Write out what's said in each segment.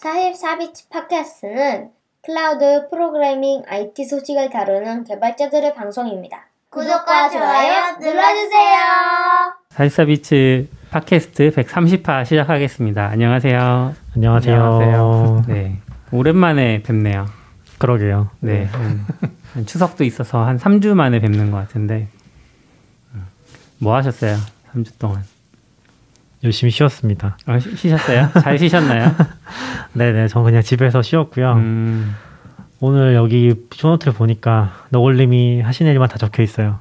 44비치 팟캐스트는 클라우드 프로그래밍 IT 소식을 다루는 개발자들의 방송입니다. 구독과 좋아요 눌러주세요. 44비치 팟캐스트 130화 시작하겠습니다. 안녕하세요. 안녕하세요. 안녕하세요. 네. 오랜만에 뵙네요. 그러게요. 네. 한, 한 추석도 있어서 한 3주 만에 뵙는 것 같은데. 음. 뭐 하셨어요? 3주 동안. 열심히 쉬었습니다. 아, 쉬, 쉬셨어요? 잘 쉬셨나요? 네네, 전 그냥 집에서 쉬었고요. 음, 오늘 여기 쇼노트를 보니까 너굴님이 하시는 일만 다 적혀 있어요.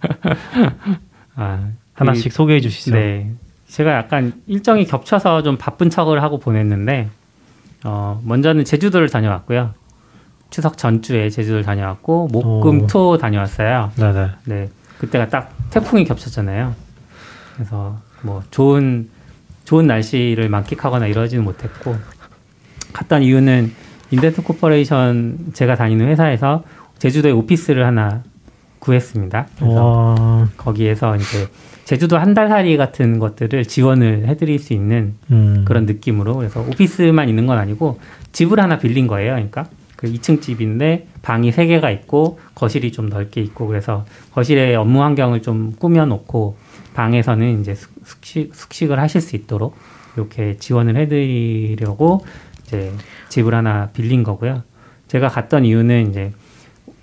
아, 하나씩 이- 소개해 주시죠. 네. 제가 약간 일정이 겹쳐서 좀 바쁜 척을 하고 보냈는데, 어, 먼저는 제주도를 다녀왔고요. 추석 전주에 제주도를 다녀왔고, 목금 오. 토 다녀왔어요. 네네. 네. 그때가 딱 태풍이 겹쳤잖아요. 그래서 뭐 좋은, 좋은 날씨를 만끽하거나 이러지는 못했고, 갔던 이유는 인덴트 코퍼레이션 제가 다니는 회사에서 제주도에 오피스를 하나 구했습니다. 그래서 와, 거기에서 이제 제주도 한 달 살이 같은 것들을 지원을 해드릴 수 있는 음, 그런 느낌으로 그래서 오피스만 있는 건 아니고 집을 하나 빌린 거예요. 그러니까 그 2층 집인데 방이 3 개가 있고 거실이 좀 넓게 있고 그래서 거실에 업무 환경을 좀 꾸며놓고 방에서는 이제 숙- 숙식, 숙식을 하실 수 있도록 이렇게 지원을 해드리려고 이제 집을 하나 빌린 거고요. 제가 갔던 이유는 이제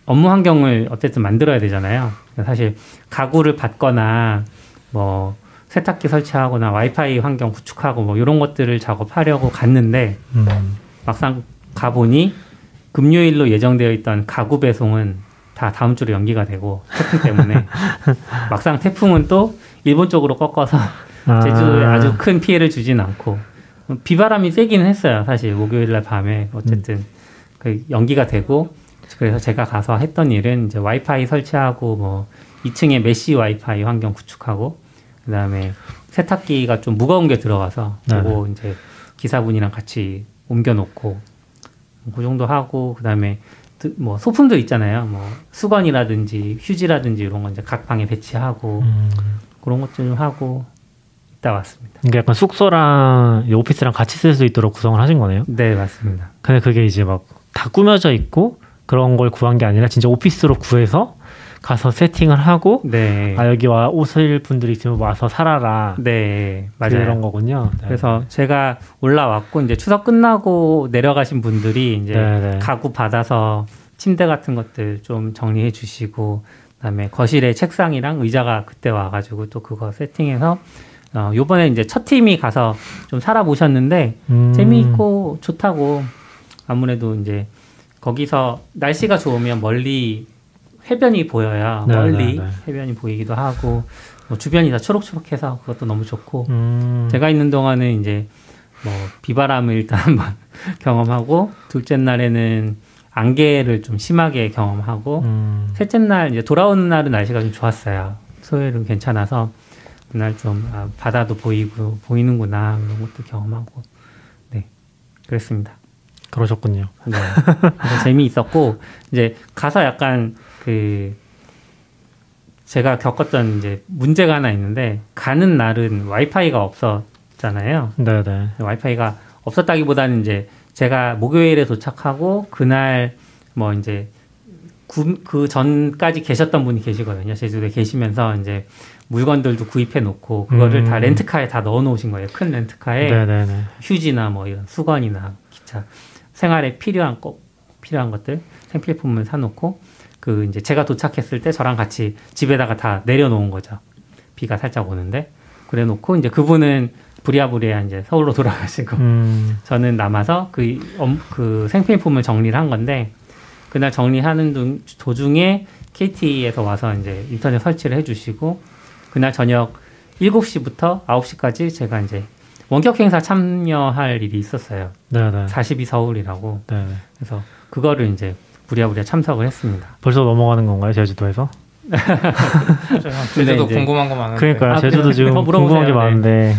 업무 환경을 어쨌든 만들어야 되잖아요. 사실 가구를 받거나 뭐 세탁기 설치하거나 와이파이 환경 구축하고 뭐 이런 것들을 작업하려고 갔는데 음, 막상 가보니 금요일로 예정되어 있던 가구 배송은 다 다음 주로 연기가 되고 태풍 때문에. 막상 태풍은 또 일본 쪽으로 꺾어서 아, 제주도에 아주 큰 피해를 주진 않고. 비바람이 세기는 했어요. 사실 목요일 날 밤에. 어쨌든 그 연기가 되고 그래서 제가 가서 했던 일은 이제 와이파이 설치하고 뭐 2층에 메시 와이파이 환경 구축하고 그다음에 세탁기가 좀 무거운 게 들어가서 그거 이제 기사분이랑 같이 옮겨 놓고 그 정도 하고 그다음에 드- 뭐 소품들 있잖아요. 뭐 수건이라든지 휴지라든지 이런 거 이제 각 방에 배치하고 음, 그런 것들 좀 하고 있다 왔습니다. 이게 약간 숙소랑 이 오피스랑 같이 쓸 수 있도록 구성을 하신 거네요. 네, 맞습니다. 근데 그게 이제 막 다 꾸며져 있고 그런 걸 구한 게 아니라 진짜 오피스로 구해서 가서 세팅을 하고 네. 아 여기 와 오실 분들이 있으면 와서 살아라 네, 맞아요. 그런 거군요. 네. 그래서 제가 올라왔고 이제 추석 끝나고 내려가신 분들이 이제 네네. 가구 받아서 침대 같은 것들 좀 정리해 주시고 그다음에 거실에 책상이랑 의자가 그때 와가지고 또 그거 세팅해서 어 요번에 이제 첫 팀이 가서 좀 살아보셨는데 음, 재미있고 좋다고 아무래도 이제 거기서 날씨가 좋으면 멀리 해변이 보여야 네, 멀리 네, 네. 해변이 보이기도 하고 뭐 주변이 다 초록초록해서 그것도 너무 좋고 음, 제가 있는 동안은 이제 뭐 비바람을 일단 한번 경험하고 둘째 날에는 안개를 좀 심하게 경험하고 음, 셋째 날 이제 돌아오는 날은 날씨가 좀 좋았어요. 토요일은 괜찮아서 그날 좀 아, 바다도 보이고 보이는구나 이런 것도 경험하고 네 그랬습니다. 그러셨군요. 네. 재미있었고 이제 가서 약간 그 제가 겪었던 이제 문제가 하나 있는데 가는 날은 와이파이가 없었잖아요. 네네. 와이파이가 없었다기보다는 이제 제가 목요일에 도착하고 그날 뭐 이제 구- 그 전까지 계셨던 분이 계시거든요. 제주도에 계시면서 이제 물건들도 구입해 놓고 그거를 음. 다 렌트카에 다 넣어 놓으신 거예요. 큰 렌트카에 네네네. 휴지나 뭐 이런 수건이나 기타 생활에 필요한 꼭 필요한 것들 생필품을 사 놓고 그 이제 제가 도착했을 때 저랑 같이 집에다가 다 내려놓은 거죠. 비가 살짝 오는데 그래 놓고 이제 그분은 부랴부랴 이제 서울로 돌아가시고 음, 저는 남아서 그, 엄- 그 생필품을 정리를 한 건데 그날 정리하는 중- 도중에 KT에서 와서 이제 인터넷 설치를 해주시고 그날 저녁 7시부터 9시까지 제가 이제 원격 행사 참여할 일이 있었어요. 네네. 42 서울이라고. 네네. 그래서 그거를 이제 부랴부랴 참석을 했습니다. 벌써 넘어가는 건가요, 제주도에서? 제주도 이제- 궁금한 거 많은데. 그러니까요. 아, 제주도 그래요? 지금. 궁금한 게 네. 많은데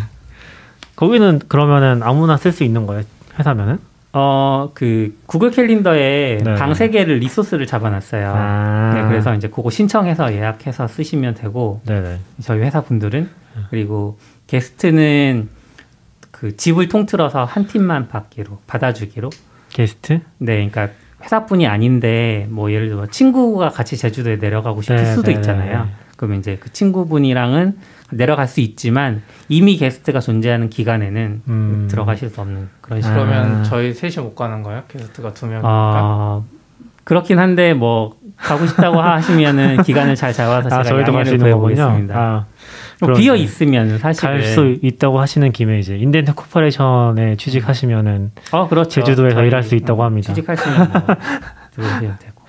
거기는 그러면은 아무나 쓸 수 있는 거예요, 회사면은? 어, 그 구글 캘린더에 네. 방세 개를 리소스를 잡아놨어요. 아, 네, 그래서 이제 그거 신청해서 예약해서 쓰시면 되고 네네. 저희 회사 분들은 그리고 게스트는 그그 집을 통틀어서 한 팀만 받기로 받아주기로. 게스트? 네, 그러니까 회사뿐이 아닌데 뭐 예를 들어 친구가 같이 제주도에 내려가고 싶을 네, 수도 네, 있잖아요. 네. 그러면 이제 그 친구분이랑은 내려갈 수 있지만 이미 게스트가 존재하는 기간에는 음. 들어가실 수 없는 그런 식으로. 그러면 아. 저희 셋이 못 가는 거예요? 게스트가 두 명이니까. 어, 그렇긴 한데 뭐 가고 싶다고 하시면은 기간을 잘 잡아서 제가 아, 수 양해를. 구해보겠습니다. 아. 비어 있으면 사실 갈 수 있다고 하시는 김에 이제 인덴트 코퍼레이션에 취직하시면은 어 그렇죠. 제주도에서 일할 수 있다고 어, 합니다. 취직하시면 뭐 들어오셔도 되고.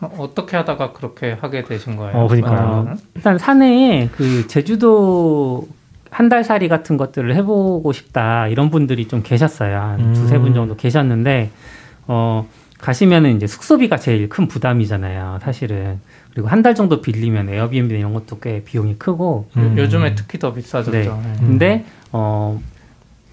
어, 어떻게 하다가 그렇게 하게 되신 거예요? 어, 거는? 일단 사내 그 제주도 한 달 살이 같은 것들을 해보고 싶다 이런 분들이 좀 계셨어요. 한 음. 두세 분 정도 계셨는데 어 가시면은 이제 숙소비가 제일 큰 부담이잖아요. 사실은 그리고 한 달 정도 빌리면 에어비앤비 이런 것도 꽤 비용이 크고 음. 요즘에 특히 더 비싸졌죠. 네. 네. 근데 어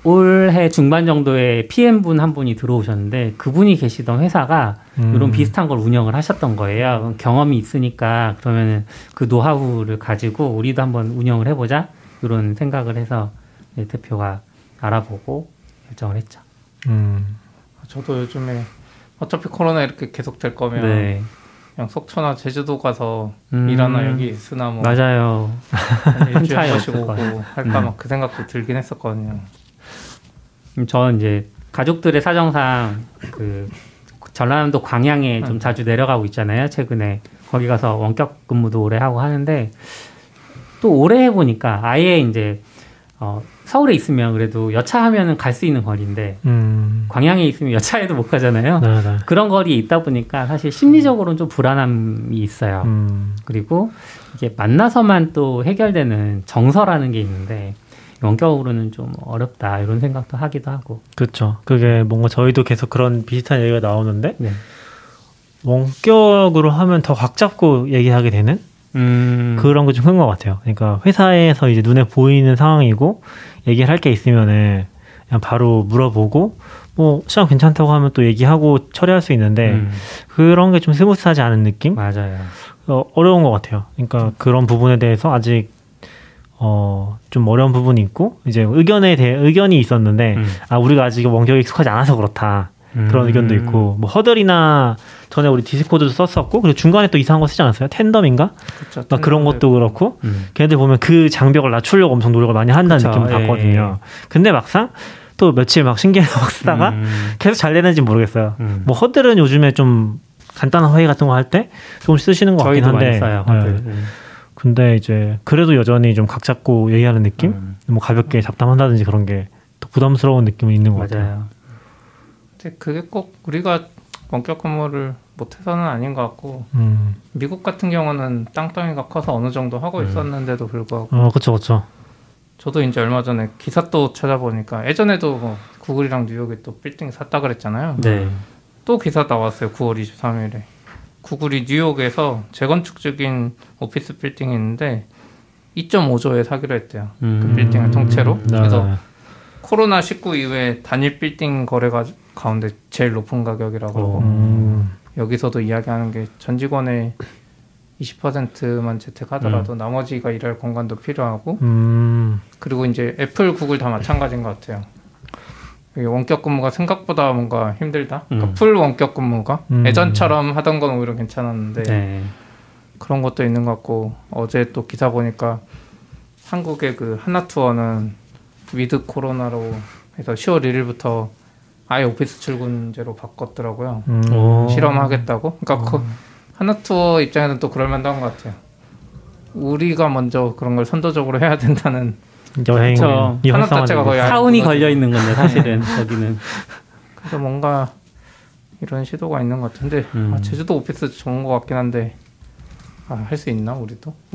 올해 중반 정도에 PM 분 한 분이 들어오셨는데 그분이 계시던 회사가 음. 이런 비슷한 걸 운영을 하셨던 거예요. 경험이 있으니까 그러면은 그 노하우를 가지고 우리도 한번 운영을 해보자 이런 생각을 해서 네, 대표가 알아보고 결정을 했죠. 음. 저도 요즘에 어차피 코로나 이렇게 계속 될 거면 네, 그냥 속초나 제주도 가서 음, 일하나 여기 있으나 뭐 맞아요. 한 일주일 오고 거예요. 할까 음. 막그 생각도 들긴 했었거든요. 음, 저는 이제 가족들의 사정상 그 전라남도 광양에 좀 음. 자주 내려가고 있잖아요. 최근에 거기 가서 원격 근무도 오래 하고 하는데 또 오래 해보니까 아예 이제 어, 서울에 있으면 그래도 여차하면은 갈 수 있는 거리인데 음. 광양에 있으면 여차해도 못 가잖아요. 네, 네. 그런 거리에 있다 보니까 사실 심리적으로는 좀 불안함이 있어요. 음. 그리고 이게 만나서만 또 해결되는 정서라는 게 있는데 원격으로는 좀 어렵다 이런 생각도 하기도 하고. 그렇죠. 그게 뭔가 저희도 계속 그런 비슷한 얘기가 나오는데 네. 원격으로 하면 더 각 잡고 얘기하게 되는 음. 그런 게 좀 큰 것 같아요. 그러니까 회사에서 이제 눈에 보이는 상황이고 얘기를 할 게 있으면은 그냥 바로 물어보고 뭐 시간 괜찮다고 하면 또 얘기하고 처리할 수 있는데 음, 그런 게 좀 smooth하지 않은 느낌? 맞아요. 어, 어려운 것 같아요. 그러니까 그런 부분에 대해서 아직 어, 좀 어려운 부분이 있고 이제 의견에 대해 의견이 있었는데 음. 아 우리가 아직 원격에 익숙하지 않아서 그렇다 그런 음. 의견도 있고 뭐 huddle이나 전에 우리 디스코드도 썼었고 그리고 중간에 또 이상한 거 쓰지 않았어요? 탠덤인가? 그렇죠. 막 그런 것도 그렇고 음. 걔네들 보면 그 장벽을 낮추려고 엄청 노력을 많이 한다는 그쵸, 느낌을 예, 받거든요. 근데 막상 또 며칠 막 신기해서 막 쓰다가 음. 계속 잘 되는지 모르겠어요. 음. 뭐 허들은 요즘에 좀 간단한 회의 같은 거 할 때 조금 쓰시는 것 같긴 한데 써요. 네. 다들. 음. 근데 이제 그래도 여전히 좀 각 잡고 얘기하는 느낌? 음. 뭐 가볍게 잡담한다든지 그런 게더 부담스러운 느낌은 있는 것 같아요. 맞아요. 근데 그게 꼭 우리가 원격 근무를 못해서는 아닌 것 같고 음. 미국 같은 경우는 땅덩이가 커서 어느 정도 하고 음. 있었는데도 불구하고 어, 그쵸, 그쵸. 저도 이제 얼마 전에 기사 또 찾아보니까 예전에도 뭐 구글이랑 뉴욕에 또 빌딩 샀다 그랬잖아요. 네. 또 기사 나왔어요. 9월 23일에. 구글이 뉴욕에서 재건축 중인 오피스 빌딩이 있는데 2.5조에 사기로 했대요. 음. 그 빌딩을 통째로. 네, 그래서 네. 코로나 19 이후에 단일 빌딩 거래가 가운데 제일 높은 가격이라고 그러고 음. 여기서도 이야기하는 게 전 직원의 20%만 재택하더라도 나머지가 일할 공간도 필요하고 음. 그리고 이제 애플, 구글 다 마찬가지인 것 같아요. 원격 근무가 생각보다 뭔가 힘들다. 그러니까 음. full 원격 근무가 음. 예전처럼 하던 건 오히려 괜찮았는데 네. 그런 것도 있는 것 같고 어제 또 기사 보니까 한국의 그 하나 투어는 위드 코로나로 해서 10월 1일부터 아예 오피스 출근제로 바꿨더라고요. 음. 오. 실험하겠다고. 그러니까 그 하나 투어 입장에서는 또 그럴만한 것 같아요. 우리가 먼저 그런 걸 선도적으로 해야 된다는 여행 하나. 자체가 거의 사운이. 걸려 있는 건데 사실은 거기는 그래서 뭔가 이런 시도가 있는 것 같은데 음. 아, 제주도 오피스 좋은 것 같긴 한데 아, 할 수 있나 우리도?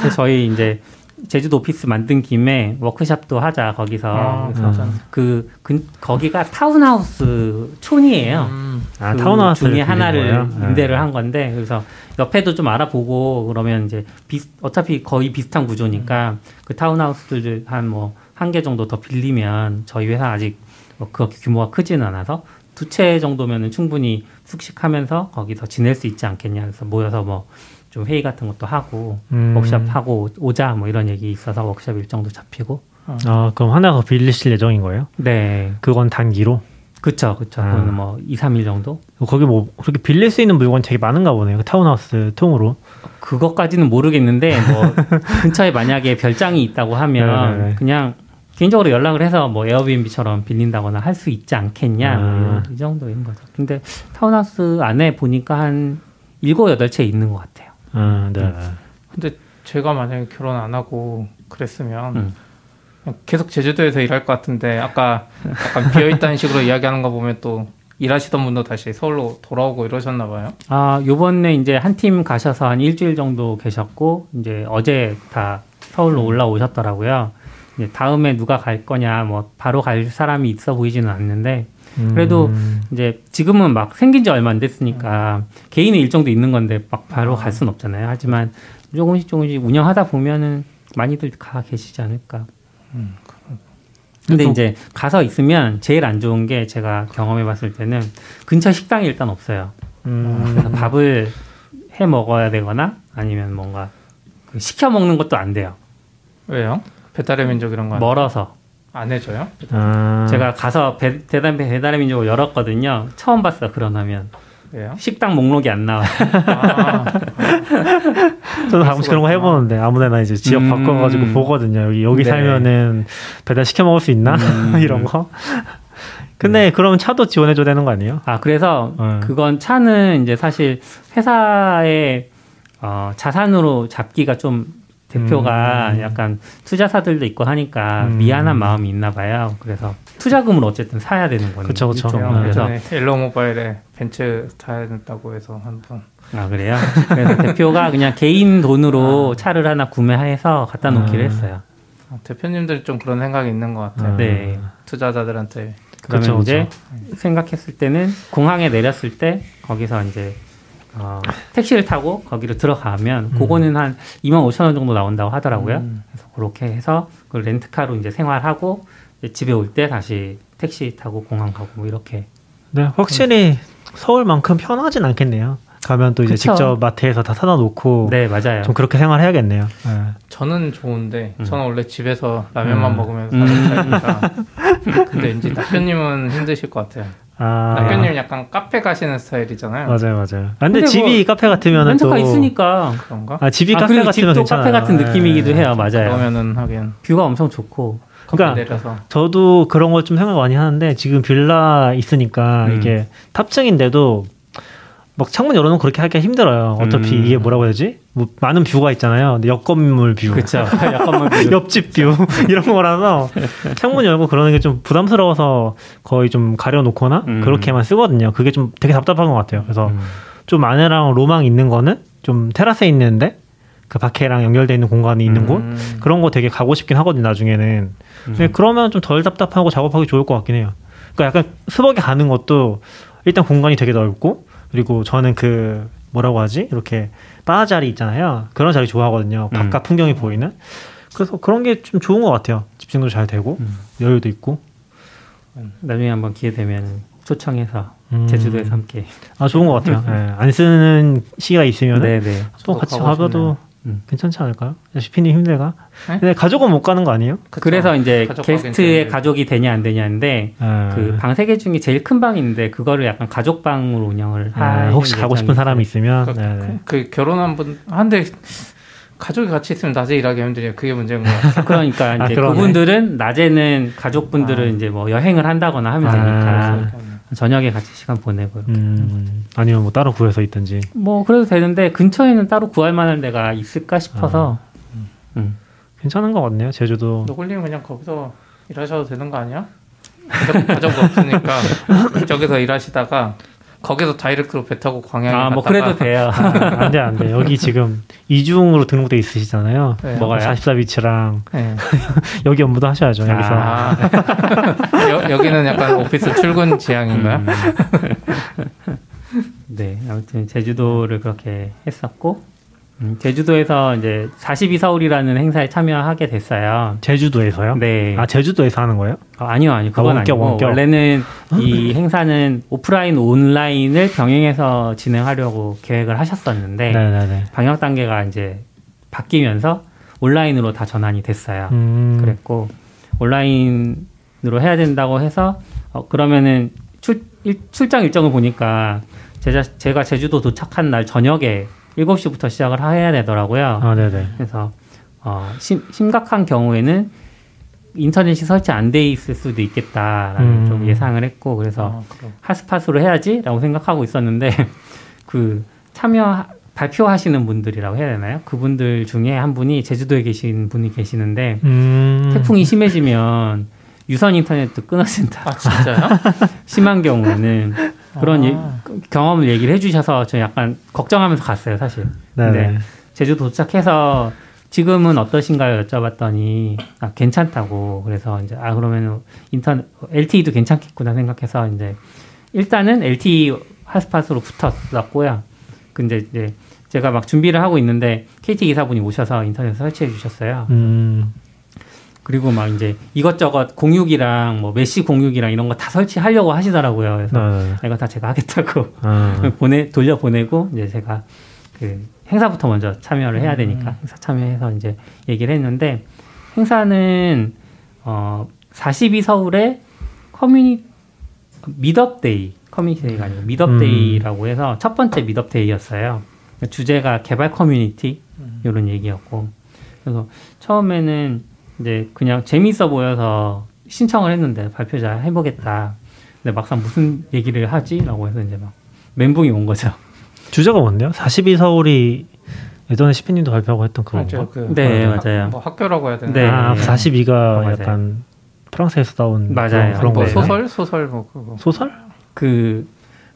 그래서 저희 이제 제주도 오피스 만든 김에 워크샵도 하자 거기서 아, 그래서. 그 근, 거기가 타운하우스 촌이에요. 음. 아, 그 타운하우스 중에 하나를 네. 임대를 한 건데 그래서 옆에도 좀 알아보고 그러면 이제 비, 어차피 거의 비슷한 구조니까 그 타운하우스들 한 뭐 한 개 정도 더 빌리면 저희 회사 아직 뭐 그렇게 규모가 크지는 않아서 두 채 정도면은 충분히 숙식하면서 거기서 지낼 수 있지 않겠냐 그래서 모여서 뭐 좀 회의 같은 것도 하고 음. 워크샵 하고 오자 뭐 이런 얘기 있어서 워크샵 일정도 잡히고 아 그럼 하나 더 빌리실 예정인 거예요? 네. 그건 단기로? 그쵸, 그쵸. 아. 그거는 뭐 2, 3일 정도? 거기 뭐 그렇게 빌릴 수 있는 물건 되게 많은가 보네요. 그 타운하우스 통으로. 그것까지는 모르겠는데 뭐 근처에 만약에 별장이 있다고 하면 네네네. 그냥 개인적으로 연락을 해서 뭐 에어비앤비처럼 빌린다거나 할 수 있지 않겠냐 뭐 아. 이런- 이 정도인 거죠. 근데 타운하우스 안에 보니까 한 일곱 여덟 채 있는 것 같아요. 아, 네. 근데 제가 만약에 결혼 안 하고 그랬으면 음. 계속 제주도에서 일할 것 같은데 아까 약간 비어 있다는 식으로 이야기하는 거 보면 또 일하시던 분도 다시 서울로 돌아오고 이러셨나 봐요. 아 요번에 이제 한 팀 가셔서 한 일주일 정도 계셨고 이제 어제 다 서울로 올라오셨더라고요. 이제 다음에 누가 갈 거냐 뭐 바로 갈 사람이 있어 보이지는 않는데 그래도 음, 이제 지금은 막 생긴 지 얼마 안 됐으니까 개인의 일정도 있는 건데 막 바로 갈 수는 없잖아요. 하지만 조금씩 조금씩 운영하다 보면은 많이들 가 계시지 않을까. 근데 이제 가서 있으면 제일 안 좋은 게 제가 경험해 봤을 때는 근처 식당이 일단 없어요. 음, 밥을 해 먹어야 되거나 아니면 뭔가 그 시켜 먹는 것도 안 돼요. 왜요? 배달의 민족 이런 거 멀어서. 안 해줘요? 아, 제가 가서 배, 대단 배달의 민족을 열었거든요. 처음 봤어요. 그런 화면. 왜요? 식당 목록이 안 나와요. 아, 저도 가끔씩 그런 거 해보는데 아무데나 이제 지역 음. 바꿔가지고 보거든요. 여기 여기 네. 살면은 배달 시켜 먹을 수 있나 음. 이런 거. 근데 그러면 차도 지원해줘야 되는 거 아니에요? 아, 그래서 음. 그건 차는 이제 사실 회사의 어, 자산으로 잡기가 좀 대표가 음. 약간 투자사들도 있고 하니까 음. 미안한 마음이 있나 봐요. 그래서 투자금을 어쨌든 사야 되는 거는 그쵸, 그쵸. 네. 그래서 옐로우 모바일에 벤츠 타야 된다고 해서 한 번 아 그래요? 그래서 대표가 그냥 개인 돈으로 차를 하나 구매해서 갖다 놓기로 아. 했어요. 아, 대표님들이 좀 그런 생각이 있는 것 같아요. 음. 네. 투자자들한테 그러면 그쵸, 이제 생각했을 때는 공항에 내렸을 때 거기서 이제 어, 택시를 타고 거기로 들어가면 음. 그거는 한 2만 5천 원 정도 나온다고 하더라고요. 음. 그래서 그렇게 해서 그 렌트카로 이제 생활하고 이제 집에 올 때 다시 택시 타고 공항 가고 뭐 이렇게 네, 확실히 서울만큼 편하진 않겠네요. 가면 또 이제 그쵸. 직접 마트에서 다 사다 놓고 네 맞아요. 좀 그렇게 생활해야겠네요. 네. 저는 좋은데 음. 저는 원래 집에서 라면만 음. 먹으면서 음. 사는 타입이라 근데 왠지 낙변님은 힘드실 것 같아요. 아, 낙변님 약간 카페 가시는 스타일이잖아요. 맞아요, 맞아요. 아, 근데, 근데 집이 카페 같으면은 또 렌트카 있으니까 그런가? 아, 집이 아, 카페 그리고 같으면 집도 괜찮아요. 카페 같은 네. 느낌이기도 해요. 맞아요. 그러면은 하긴 뷰가 엄청 좋고 그러니까 내려서 저도 그런 걸 좀 생각 많이 하는데 지금 빌라 있으니까 음. 이게 탑층인데도 막 창문 열어놓으면 그렇게 하기가 힘들어요. 어차피 음. 이게 뭐라고 해야 되지? 뭐 많은 뷰가 있잖아요. 근데 옆 건물 뷰, 그렇죠. 약간만 뷰. 옆집 뷰 이런 거라서 창문 열고 그러는 게 좀 부담스러워서 거의 좀 가려놓거나 음. 그렇게만 쓰거든요. 그게 좀 되게 답답한 것 같아요. 그래서 음. 좀 아내랑 로망 있는 거는 좀 테라스에 있는데 그 밖에랑 연결돼 있는 공간이 있는 곳 음. 그런 거 되게 가고 싶긴 하거든요. 나중에는 근데 그러면 좀 덜 답답하고 작업하기 좋을 것 같긴 해요. 그러니까 약간 스벅에 가는 것도 일단 공간이 되게 넓고 그리고 저는 그 뭐라고 하지 이렇게 바 자리 있잖아요. 그런 자리 좋아하거든요. 음. 바깥 풍경이 보이는. 그래서 그런 게 좀 좋은 것 같아요. 집중도 잘 되고 음. 여유도 있고. 나중에 한번 기회 되면 초청해서 음. 제주도에서 함께. 아 좋은 것 같아요. 예, 안 쓰는 시기가 있으면 은 네네. 또 같이 가봐도. 음. 괜찮지 않을까요? 시피님 힘들가? 네? 근데 가족은 못 가는 거 아니에요? 그쵸. 그래서 이제 가족 게스트의. 가족이 되냐 안 되냐인데 예. 그방세개 중에 제일 큰 방인데 그거를 약간 가족 방으로 운영을 예, 할 혹시 가고 싶은 사람이. 있으면 그. 그 결혼한 분 한데 가족이 같이 있으면 낮에 일하기 힘들어요. 그게 문제인 것 같아요. 그러니까 아, 이제 그러네. 그분들은 낮에는 가족분들은 이제 뭐 여행을 한다거나 하면 아. 되니까 저녁에 같이 시간 보내고 이렇게. 음, 아니면 뭐 따로 구해서 있든지. 뭐 그래도 되는데 근처에는 따로 구할 만한 데가 있을까 싶어서 음. 괜찮은 것 같네요. 제주도. 노골님 그냥 거기서 일하셔도 되는 거 아니야? 가족, 가족 없으니까 저기서 일하시다가 거기서 다이렉트로 배 타고 광양에 아 뭐 그래도 돼요. 아, 안 돼, 안 돼. 여기 지금 이중으로 등록돼 있으시잖아요. 네. 뭐가요? 44 비치랑 네. 여기 업무도 하셔야죠. 여기서. 아, 여, 여기는 약간 오피스 출근 지향인가요? 음. 네, 아무튼 제주도를 그렇게 했었고 음, 제주도에서 이제 42 서울이라는 행사에 참여하게 됐어요. 제주도에서요? 네. 아, 제주도에서 하는 거예요? 어, 아니요, 아니요. 그건 원격, 아니고 원격. 원래는 이 행사는 오프라인, 온라인을 병행해서 진행하려고 계획을 하셨었는데 네네네. 방역 단계가 이제 바뀌면서 온라인으로 다 전환이 됐어요. 음, 그랬고 온라인으로 해야 된다고 해서 어, 그러면은 출, 일, 출장 일정을 보니까 제가, 제가 제주도 도착한 날 저녁에 7시부터 시작을 해야 되더라고요. 아, 네네. 그래서 어, 심, 심각한 경우에는 인터넷이 설치 안 돼 있을 수도 있겠다라는 음. 좀 예상을 했고 그래서 아. 핫스팟으로 해야지라고 생각하고 있었는데 그 참여 발표하시는 분들이라고 해야 되나요? 그분들 중에 한 분이 제주도에 계신 분이 계시는데 음. 태풍이 심해지면 유선 인터넷도 끊어진다. 아 진짜요? 심한 경우에는 그런 아. 예- 경험을 얘기를 해주셔서 저 약간 걱정하면서 갔어요, 사실. 네네. 네. 제주도 도착해서 지금은 어떠신가요? 여쭤봤더니 아, 괜찮다고 그래서 이제 아 그러면 인터넷 LTE도 괜찮겠구나 생각해서 이제 일단은 LTE 핫스팟으로 붙었었고요. 근데 이제 제가 막 준비를 하고 있는데 KT 기사분이 오셔서 인터넷 설치해 주셨어요. 음. 그리고 막 이제 이것저것 공육이랑 뭐 메시 공육이랑 이런 거 다 설치하려고 하시더라고요. 그래서 네. 이거 다 제가 하겠다고 아. 보내 돌려 보내고 이제 제가 그 행사부터 먼저 참여를 해야 되니까 행사 참여해서 이제 얘기를 했는데 행사는 어 42 서울의 커뮤니 meetup day 커뮤니티가 아니고 meetup day라고 해서 첫 번째 meetup day였어요. 주제가 개발 커뮤니티 이런 얘기였고 그래서 처음에는 이제 그냥 재밌어 보여서 신청을 했는데 발표 잘 해보겠다. 근데 막상 무슨 얘기를 하지라고 해서 이제 막 멘붕이 온 거죠. 주제가 뭔데요? 42 서울이 예전에 시피님도 발표하고 했던 그건가? 그 네, 학- 맞아요. 뭐 학교라고 해야 되나? 네. 아, 42가 맞아요. 약간 프랑스에서 나온 맞아요. 그런, 그런 뭐 거예요. 소설 소설 뭐 그거. 소설? 그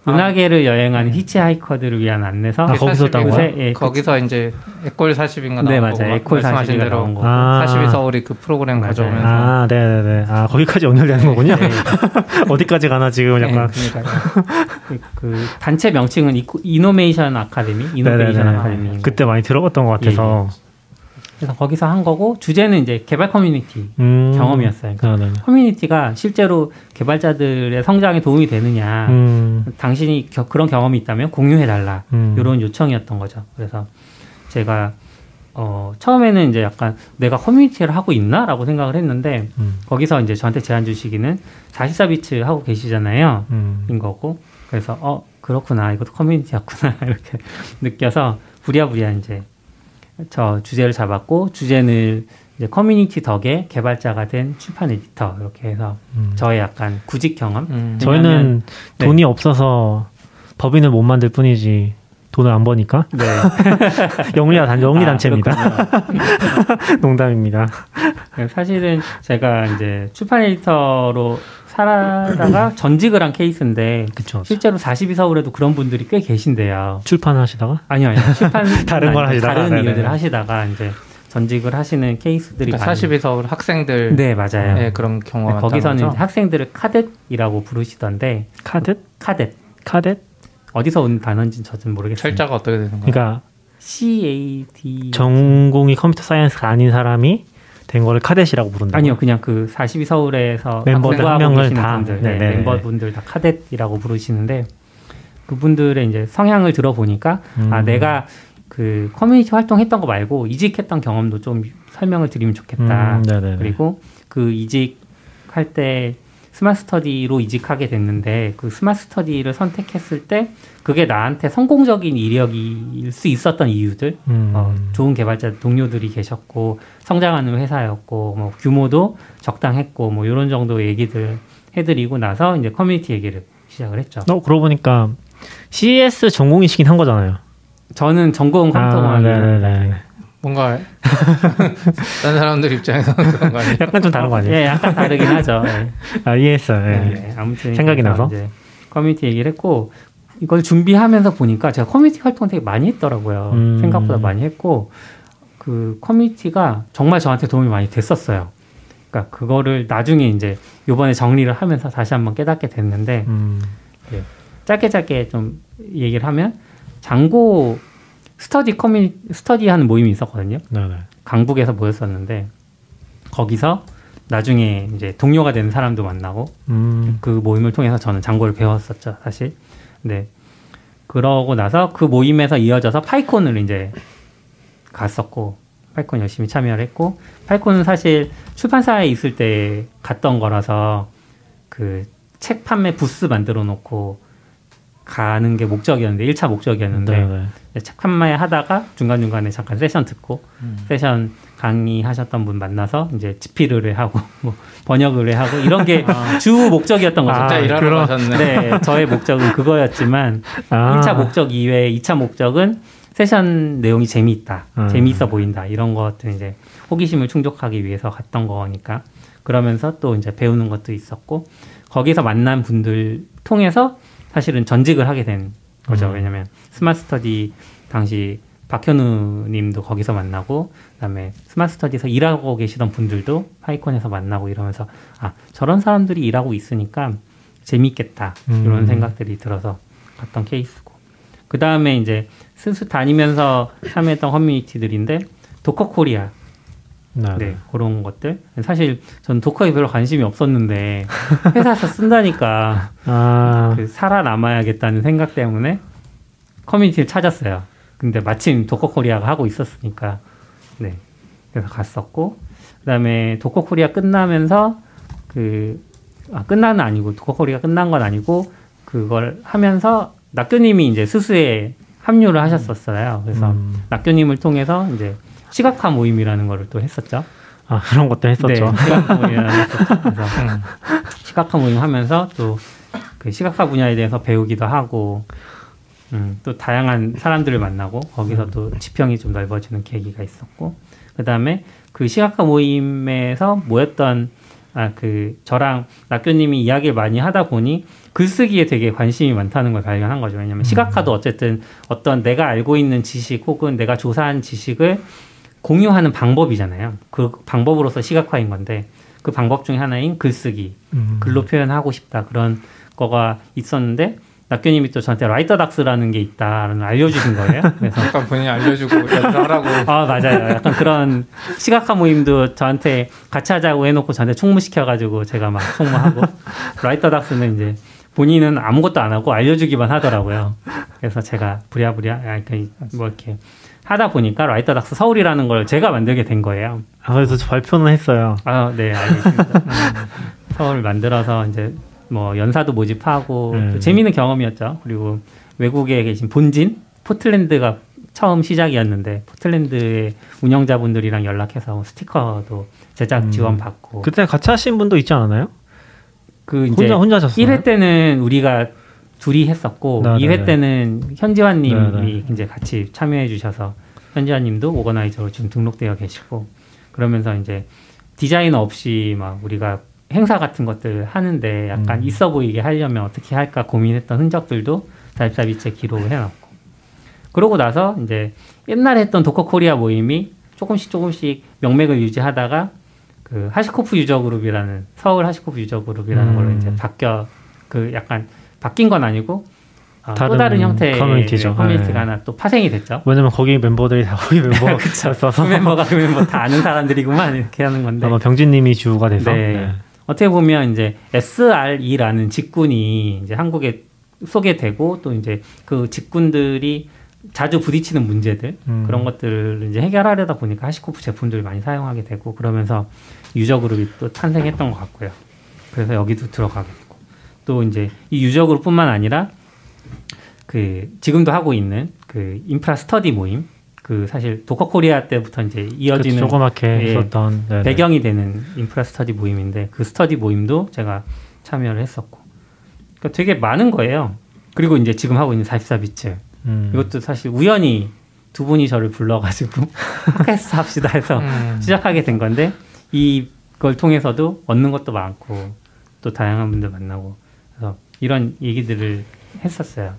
은하계를 여행하는 히치하이커들을 위한 안내서 아, 거기서 따온 거야? 예, 그- 거기서 이제 에콜 40인가 나온 네 거고 맞아요. 에콜 말씀하신 40이 대로 나온 거. 아. 42 서울이 그 프로그램 맞아요. 가져오면서 아, 네 네 네. 아, 거기까지 연결되는 거군요? 네, 어디까지 가나 지금 네, 약간. 그, 그 단체 명칭은 이노메이션 아카데미, 이노베이션. 아카데미. 그때 많이 들어봤던 것 같아서. 그래서 거기서 한 거고 주제는 이제 개발 커뮤니티 음. 경험이었어요. 그러니까 네네. 커뮤니티가 실제로 개발자들의 성장에 도움이 되느냐, 음. 당신이 겨- 그런 경험이 있다면 공유해 달라 음. 이런 요청이었던 거죠. 그래서 제가 어, 처음에는 이제 약간 내가 커뮤니티를 하고 있나라고 생각을 했는데 음. 거기서 이제 저한테 제안 주시기는 44비츠 하고 계시잖아요. 음. 인 거고 그래서 어 그렇구나 이것도 커뮤니티였구나 이렇게 느껴서 부랴부랴 이제 저 주제를 잡았고 주제는 이제 커뮤니티 덕에 개발자가 된 출판 에디터 이렇게 해서 음. 저의 약간 구직 경험 음. 저희는 네. 돈이 없어서 법인을 못 만들 뿐이지 돈을 안 버니까 네 영리 단 영리 아, 단체입니다. 농담입니다. 그렇군요. 사실은 제가 이제 출판 에디터로 살다가 전직을 한 케이스인데 그렇죠. 실제로 42 서울에도 그런 분들이 꽤 계신데요. 출판하시다가 아니요, 아니요. 출판 다른 걸 하시다가, 다른 네네. 일을 하시다가 이제 전직을 하시는 케이스들이 그러니까 많42 서울 학생들 네, 맞아요. 의 그런 네, 경험을 거기서는 학생들을 cadet이라고 부르시던데 cadet cadet cadet 어디서 온 단어인지 저는 모르겠어요. 철자가 어떻게 되는 거예요? 그러니까 C A D 전공이 computer science가 아닌 사람이 된 거를 cadet이라고 부른다. 아니요, 그냥 그 42 서울에서 멤버들 한 명을 다, 분들, 네, 네네. 멤버분들 다 cadet이라고 부르시는데 그분들의 이제 성향을 들어보니까 음. 아 내가 그 커뮤니티 활동했던 거 말고 이직했던 경험도 좀 설명을 드리면 좋겠다. 음. 그리고 그 이직할 때 스마트 스터디로 이직하게 됐는데 그 스마트 스터디를 선택했을 때 그게 나한테 성공적인 이력일 수 있었던 이유들 음. 어, 좋은 개발자 동료들이 계셨고 성장하는 회사였고 뭐 규모도 적당했고 뭐 이런 정도 얘기들 해드리고 나서 이제 커뮤니티 얘기를 시작을 했죠. 어 그러고 보니까 CS 전공이시긴 한 거잖아요. 저는 전공 아, 컴퓨터공학이 네네네. 뭔가 다른 사람들 입장에서는 그런 거 아니에요? 약간 좀 다른 거 아니에요? 예, 약간 다르긴 하죠. 예. 아 이해했어요. 예. 네, 아무튼 생각이 나서? 이제 커뮤니티 얘기를 했고 이걸 준비하면서 보니까 제가 커뮤니티 활동 되게 많이 했더라고요. 음. 생각보다 많이 했고 그 커뮤니티가 정말 저한테 도움이 많이 됐었어요. 그러니까 그거를 나중에 이제 요번에 정리를 하면서 다시 한번 깨닫게 됐는데 음. 짧게 짧게 좀 얘기를 하면 장고 스터디 커뮤니 스터디 하는 모임이 있었거든요. 네네. 강북에서 모였었는데 거기서 나중에 이제 동료가 되는 사람도 만나고 음. 그 모임을 통해서 저는 장고를 배웠었죠, 사실. 네. 그러고 나서 그 모임에서 이어져서 파이콘을 이제 갔었고, 파이콘 열심히 참여를 했고 파이콘은 사실 출판사에 있을 때 갔던 거라서 그 책 판매 부스 만들어 놓고 가는 게 목적이었는데 1차 목적이었는데 네, 네. 책 판매 하다가 중간중간에 잠깐 세션 듣고 세션 강의하셨던 분 만나서 이제 집필 의뢰하고 뭐 번역 의뢰하고 이런 게주 목적이었던 거죠. 아, 일하러 그럼- 가셨네. 네, 저의 목적은 그거였지만 아. 1차 목적 이외에 2차 목적은 세션 내용이 재미있다, 음. 재미있어 보인다 이런 것들 이제 호기심을 충족하기 위해서 갔던 거니까 그러면서 또 이제 배우는 것도 있었고 거기서 만난 분들 통해서 사실은 전직을 하게 된 거죠. 음. 왜냐하면 Smart Study 당시 박현우 님도 거기서 만나고 그다음에 Smart Study에서 일하고 계시던 분들도 PyCon에서 만나고 이러면서 아 저런 사람들이 일하고 있으니까 재밌겠다 이런 음. 생각들이 들어서 갔던 케이스고 그 다음에 이제 스스 다니면서 참여했던 커뮤니티들인데 Docker Korea 네, 네. 네, 그런 것들 사실 전 Docker에 별로 관심이 없었는데 회사에서 쓴다니까 아, 그 살아남아야겠다는 생각 때문에 커뮤니티를 찾았어요. 근데 마침 Docker Korea가 하고 있었으니까 네 그래서 갔었고 그다음에 Docker Korea 끝나면서 그 아, 끝나는 아니고 Docker Korea 끝난 건 아니고 그걸 하면서 낙교님이 이제 스스에 합류를 하셨었어요. 그래서 음. 낙교님을 통해서 이제 시각화 모임이라는 거를 또 했었죠. 아 그런 것도 했었죠. 네, 시각화 모임이라는 시각화 모임 하면서 또 그 시각화 분야에 대해서 배우기도 하고 음, 또 다양한 사람들을 만나고 거기서 또 지평이 좀 넓어지는 계기가 있었고 그 다음에 그 시각화 모임에서 모였던 아 그 저랑 낙교님이 이야기를 많이 하다 보니 글쓰기에 되게 관심이 많다는 걸 발견한 거죠. 왜냐하면 시각화도 어쨌든 어떤 내가 알고 있는 지식 혹은 내가 조사한 지식을 공유하는 방법이잖아요. 그 방법으로서 시각화인 건데 그 방법 중에 하나인 글쓰기, 음. 글로 표현하고 싶다 그런 거가 있었는데 낙교님이 또 저한테 라이터 닥스라는 게 있다라는 걸 알려주신 거예요. 그래서 잠깐 본인이 알려주고 연주하라고. 아 맞아요. 약간 그런 시각화 모임도 저한테 같이 하자고 해놓고 저한테 총무시켜가지고 제가 막 총무하고 Write the Docs는 이제 본인은 아무것도 안 하고 알려주기만 하더라고요. 그래서 제가 부랴부랴 약간 뭐 이렇게 하다 보니까 Write the Docs 서울이라는 걸 제가 만들게 된 거예요. 아 그래서 발표는 했어요. 아, 네, 알겠습니다. 음, 서울 만들어서 이제 뭐 연사도 모집하고 음. 또 재미있는 경험이었죠. 그리고 외국에 계신 본진 포틀랜드가 처음 시작이었는데 포틀랜드의 운영자분들이랑 연락해서 스티커도 제작 음. 지원 받고 그때 같이 하신 분도 있지 않았나요? 그 이제 혼자 혼자 하셨어요. 1회 때는 우리가 둘이 했었고 네, 이 네, 2회 때는 현지환 님이 네, 네. 이제 같이 참여해 주셔서 현지환 님도 오거나이저로 지금 등록되어 계시고 그러면서 이제 디자이너 없이 막 우리가 행사 같은 것들 하는데 약간 음. 있어 보이게 하려면 어떻게 할까 고민했던 흔적들도 달사비체 기록을 해놨고 그러고 나서 이제 옛날에 했던 Docker Korea 모임이 조금씩 조금씩 명맥을 유지하다가 그 HashiCorp User Group이라는 서울 HashiCorp User Group이라는 음. 걸로 이제 바뀌어 그 약간 바뀐 건 아니고 아, 또 다른 다른 형태의 커뮤니티죠. 커뮤니티가 네. 하나 또 파생이 됐죠. 왜냐면 거기 멤버들이 다 거기 멤버였어서 그 멤버가 그 멤버 다 아는 사람들이구만 이렇게 하는 건데 아마 병진님이 주가 돼서 네. 네. 어떻게 보면 이제 SRE라는 직군이 이제 한국에 소개되고 또 이제 그 직군들이 자주 부딪히는 문제들 음. 그런 것들을 이제 해결하려다 보니까 HashiCorp 제품들을 많이 사용하게 되고 그러면서 user group이 또 탄생했던 것 같고요. 그래서 여기도 들어가게 되고 또 이제 이 user group뿐만 아니라 그 지금도 하고 있는 그 인프라 스터디 모임 그 사실 Docker Korea 때부터 이제 그 이어지는 조그맣게 예. 있었던 네네. 배경이 되는 인프라 스터디 모임인데 그 스터디 모임도 제가 참여를 했었고 그러니까 되게 많은 거예요. 그리고 이제 지금 하고 있는 44비츠 음. 이것도 사실 우연히 두 분이 저를 불러가지고 팟캐스트 합시다 해서 음. 시작하게 된 건데 이걸 통해서도 얻는 것도 많고 또 다양한 분들 만나고 그래서 이런 얘기들을 했었어요.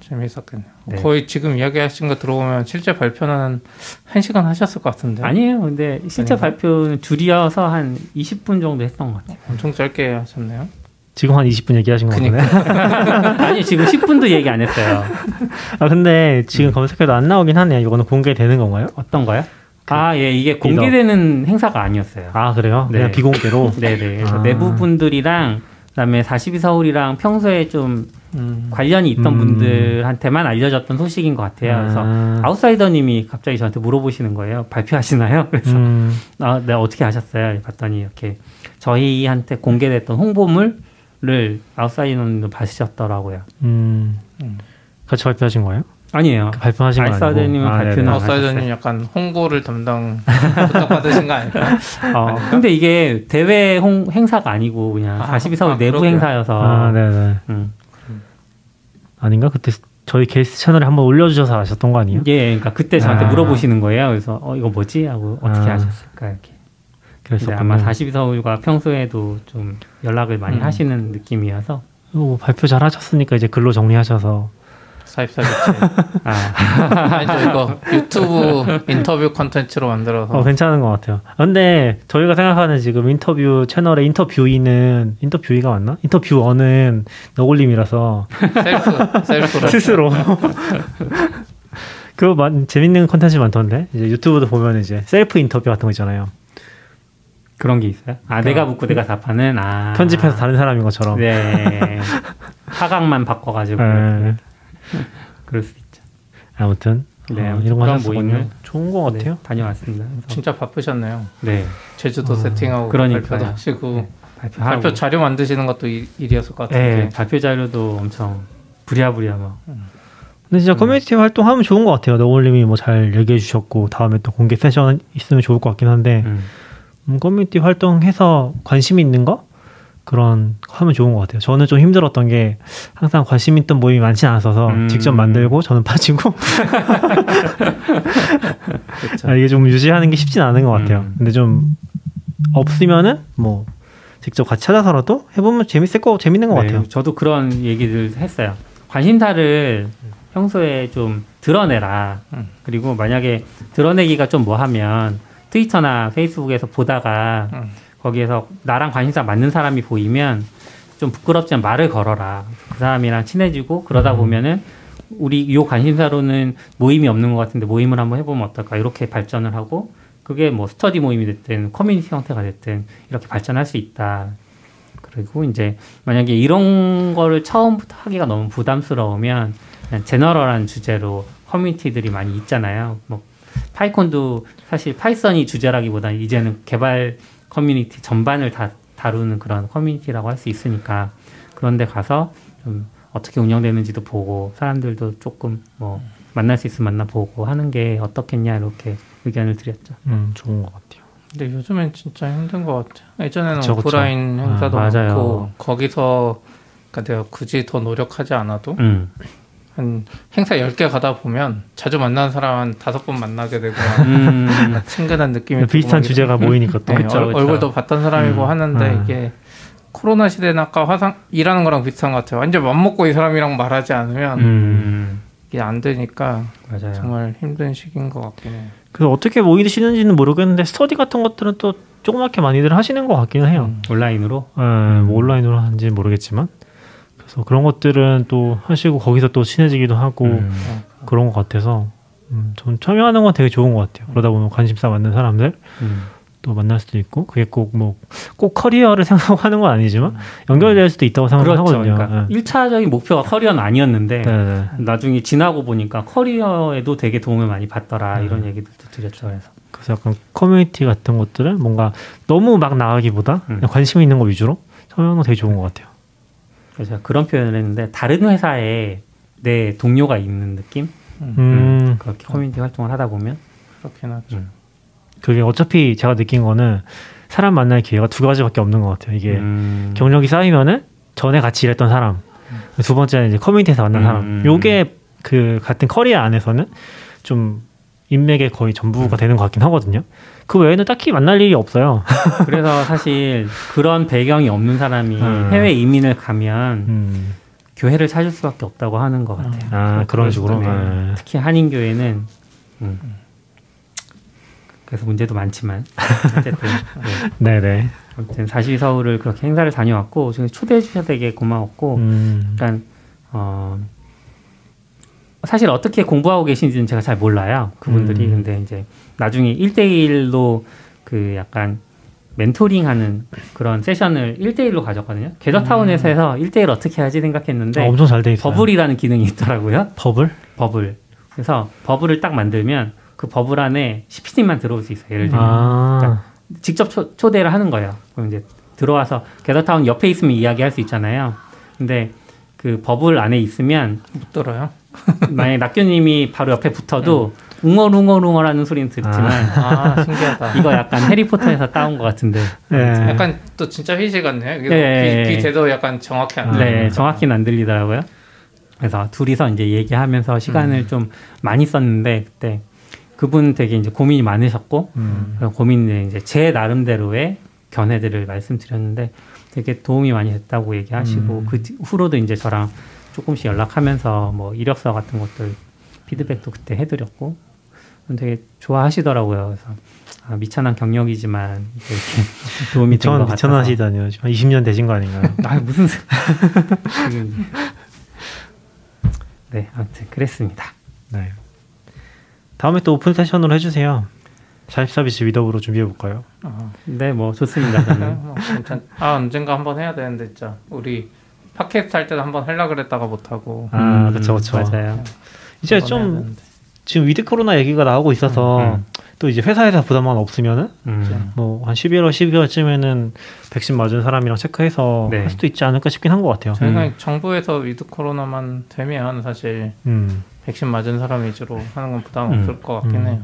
재미있었겠네요. 네. 거의 지금 이야기하신 거 들어보면 실제 발표는 한 시간 하셨을 것 같은데. 아니에요. 근데 실제 아닌가? 발표는 줄이어서 한 20분 정도 했던 것 같아요. 엄청 짧게 하셨네요. 지금 한 20분 얘기하신 거 같은데. 아니 지금 10분도 얘기 안 했어요. 아 근데 지금 검색해도 안 나오긴 하네요. 이거는 공개되는 건가요? 어떤 거요? 아, 예, 이게 리더. 공개되는 행사가 아니었어요. 아 그래요? 네. 그냥 비공개로. 네네. 그래서 아. 내부 분들이랑 그 다음에 42 서울이랑 평소에 좀 음. 관련이 있던 음. 분들한테만 알려졌던 소식인 것 같아요. 그래서 아. 아웃사이더님이 갑자기 저한테 물어보시는 거예요. 발표하시나요? 그래서 음, 아, 네, 어떻게 하셨어요? 봤더니 이렇게 저희한테 공개됐던 홍보물을 아웃사이더님도 받으셨더라고요. 음. 음. 같이 발표하신 거예요? 아니에요. 발표하신 건 아니고. 알사드님은 아, 발표는 아웃사이더님 약간 홍보를 담당 부탁받으신 거 아닐까요? 어, 근데 이게 대회 홍, 행사가 아니고 그냥 아, 42서울 아, 내부 그렇구나. 행사여서 아, 네네. 음. 아닌가? 그때 저희 게스트 채널에 한번 올려주셔서 아셨던 거 아니에요? 예, 그러니까 그때 저한테 아. 물어보시는 거예요. 그래서 어 이거 뭐지? 하고 어떻게 아. 하셨을까 이렇게. 그랬었군요. 아마 42서울과 평소에도 좀 연락을 많이 음. 하시는 느낌이어서 뭐 발표 잘 하셨으니까 이제 글로 정리하셔서 사입사 교체. 아, 아니죠 이거 유튜브 인터뷰 컨텐츠로 만들어서 어, 괜찮은 것 같아요. 근데 저희가 생각하는 지금 인터뷰 채널의 인터뷰이는 인터뷰이가 맞나? 인터뷰어는 너굴님이라서 셀프 셀프로 스스로 그거 많, 재밌는 컨텐츠 많던데 이제 유튜브도 보면 이제 셀프 인터뷰 같은 거 있잖아요. 그런 게 있어요. 아, 내가 묻고 내가 답하는 아 편집해서 다른 사람인 것처럼. 네. 하각만 바꿔가지고 네. 그럴 수 있죠. 아무튼 네, 어, 이런 거 하셨군요. 모임을 좋은 것 같아요. 네, 다녀왔습니다. 그래서 진짜 바쁘셨네요. 네. 제주도 세팅하고 그러니까요. 발표도 하시고 네, 발표하고 발표 자료 만드시는 것도 일- 일이었을 것 같은데 네, 발표 자료도 엄청 부랴부랴 막 근데 진짜 커뮤니티 활동하면 좋은 것 같아요. 너굴님이 뭐 잘 얘기해 주셨고 다음에 또 공개 세션 있으면 좋을 것 같긴 한데 음. 음, 커뮤니티 활동해서 관심 있는 거 그런 거 하면 좋은 것 같아요. 저는 좀 힘들었던 게 항상 관심 있던 모임이 많지 않아서 음. 직접 만들고 저는 빠지고. 아, 이게 좀 유지하는 게 쉽진 않은 것 같아요. 음. 근데 좀 없으면은 뭐 직접 같이 찾아서라도 해보면 재밌을 거 재밌는 것 네, 같아요. 저도 그런 얘기를 했어요. 관심사를 평소에 좀 드러내라. 음. 그리고 만약에 드러내기가 좀 뭐하면 트위터나 페이스북에서 보다가 음. 거기에서 나랑 관심사 맞는 사람이 보이면 좀 부끄럽지만 말을 걸어라. 그 사람이랑 친해지고 그러다 음. 보면은 우리 요 관심사로는 모임이 없는 것 같은데 모임을 한번 해보면 어떨까 이렇게 발전을 하고 그게 뭐 스터디 모임이 됐든 커뮤니티 형태가 됐든 이렇게 발전할 수 있다. 그리고 이제 만약에 이런 거를 처음부터 하기가 너무 부담스러우면 그냥 general한 주제로 커뮤니티들이 많이 있잖아요. 뭐 PyCon도 사실 Python이 주제라기보다 이제는 개발 커뮤니티 전반을 다 다루는 그런 커뮤니티라고 할 수 있으니까 그런데 가서 좀 어떻게 운영되는지도 보고 사람들도 조금 뭐 만날 수 있으면 만나보고 하는 게 어떻겠냐 이렇게 의견을 드렸죠. 음, 좋은 것 같아요. 근데 요즘엔 진짜 힘든 것 같아요. 예전에는 그쵸, 그쵸. 오프라인 행사도 아. 많고 거기서 그러니까 내가 굳이 더 노력하지 않아도 음. 한 행사 10개 가다 보면 자주 만나는 사람 한 다섯 번 만나게 되고 음. 친근한 느낌이 비슷한 들고 주제가 모이니까 또 네, 그쵸, 얼- 그쵸. 얼굴도 봤던 사람이고 음. 하는데 아. 이게 코로나 시대는 아까 화상 일하는 거랑 비슷한 것 같아요. 완전 맘먹고 이 사람이랑 말하지 않으면 음. 이게 안 되니까 맞아요. 정말 힘든 시기인 것 같긴 해요. 그래서 어떻게 모이시는지는 모르겠는데 스터디 같은 것들은 또 조그맣게 많이들 하시는 것 같기는 해요. 음. 온라인으로 예, 뭐 온라인으로 하는지 모르겠지만 그래서 그런 것들은 또 하시고 거기서 또 친해지기도 하고 음. 그런 것 같아서 음, 전 참여하는 건 되게 좋은 것 같아요. 그러다 보면 관심사 맞는 사람들 음. 또 만날 수도 있고 그게 꼭 뭐 꼭 커리어를 생각하는 건 아니지만 연결될 수도 있다고 그렇죠. 생각하거든요. 그러니까 예. 1차적인 목표가 커리어는 아니었는데 네, 네. 나중에 지나고 보니까 커리어에도 되게 도움을 많이 받더라 음. 이런 얘기들도 드렸죠. 그래서 그래서 약간 커뮤니티 같은 것들은 뭔가 너무 막 나가기보다 음. 관심 있는 거 위주로 참여하는 건 되게 좋은 것 같아요. 그래서 제가 그런 표현을 했는데 다른 회사에 내 동료가 있는 느낌 음, 그렇게 커뮤니티 활동을 하다 보면 그렇긴 하죠. 음. 그게 어차피 제가 느낀 거는 사람 만날 기회가 두 가지밖에 없는 것 같아요. 이게 음. 경력이 쌓이면은 전에 같이 일했던 사람, 두 번째는 이제 커뮤니티에서 만난 음. 사람. 요게 그 같은 커리어 안에서는 좀 인맥의 거의 전부가 되는 것 같긴 하거든요. 그 외에는 딱히 만날 일이 없어요. 그래서 사실 그런 배경이 없는 사람이 음. 해외 이민을 가면 음. 교회를 찾을 수밖에 없다고 하는 것 같아요. 아 그런 식으로. 네. 네. 특히 한인 교회는 음. 그래서 문제도 많지만 어쨌든 네. 네네. 아무튼 사실 서울을 그렇게 행사를 다녀왔고 지금 초대해 주셔서 되게 고마웠고 음. 약간 어 사실 어떻게 공부하고 계신지는 제가 잘 몰라요 그분들이 음. 근데 이제 나중에 1대1로 그 약간 멘토링 하는 그런 세션을 1대1로 가졌거든요. 게더타운에서 해서 1대1 어떻게 하지 생각했는데 어, 엄청 잘 돼 있어요. 버블이라는 기능이 있더라고요. 버블? 버블. 그래서 버블을 딱 만들면 그 버블 안에 CPD만 들어올 수 있어요. 예를 들면 아, 직접 초, 초대를 하는 거예요. 그럼 이제 들어와서 게더타운 옆에 있으면 이야기할 수 있잖아요. 근데 그 버블 안에 있으면 못 들어요? 만약에 낙교님이 바로 옆에 붙어도 웅얼웅얼웅얼 하는 소리는 듣지만 아 신기하다. 이거 약간 해리포터에서 따온 것 같은데 네. 약간 또 진짜 휘시 같네요. 이게 예, 귀, 예. 귀 대도 약간 정확히 안 네, 들려요. 정확히는 안 들리더라고요. 그래서 둘이서 이제 얘기하면서 시간을 좀 많이 썼는데 그때 그분 되게 이제 고민이 많으셨고 음. 그런 고민을 이제 제 나름대로의 견해들을 말씀드렸는데 되게 도움이 많이 됐다고 얘기하시고 음. 그 뒤- 후로도 이제 저랑 조금씩 연락하면서 뭐 이력서 같은 것들 피드백도 그때 해드렸고 되게 좋아하시더라고요. 그래서 아, 미천한 경력이지만 이렇게 도움이 된것 미천 같아서 미천하시다니요. 지금 한 20년 되신 거 아닌가요? 아 무슨 네 아무튼 그랬습니다. 네. 다음에 또 오픈 세션으로 해주세요. 자립 서비스 meetup으로 준비해 볼까요? 아, 네뭐 좋습니다. 저는 뭐 괜찮. 아 언젠가 한번 해야 되는데 진짜 우리 팟캐스트 할 때도 한번 하려 그랬다가 못 하고. 아, 음, 그쵸, 그쵸. 맞아요. 이제 좀. 지금 위드 코로나 얘기가 나오고 있어서 음, 또 이제 회사에서 부담만 없으면은 음. 뭐한 11월, 12월쯤에는 백신 맞은 사람이랑 체크해서 네. 할 수도 있지 않을까 싶긴 한 것 같아요. 저희가 정부에서 위드 코로나만 되면 사실 음. 백신 맞은 사람 위주로 하는 건 부담 음. 없을 것 같긴 음. 해요.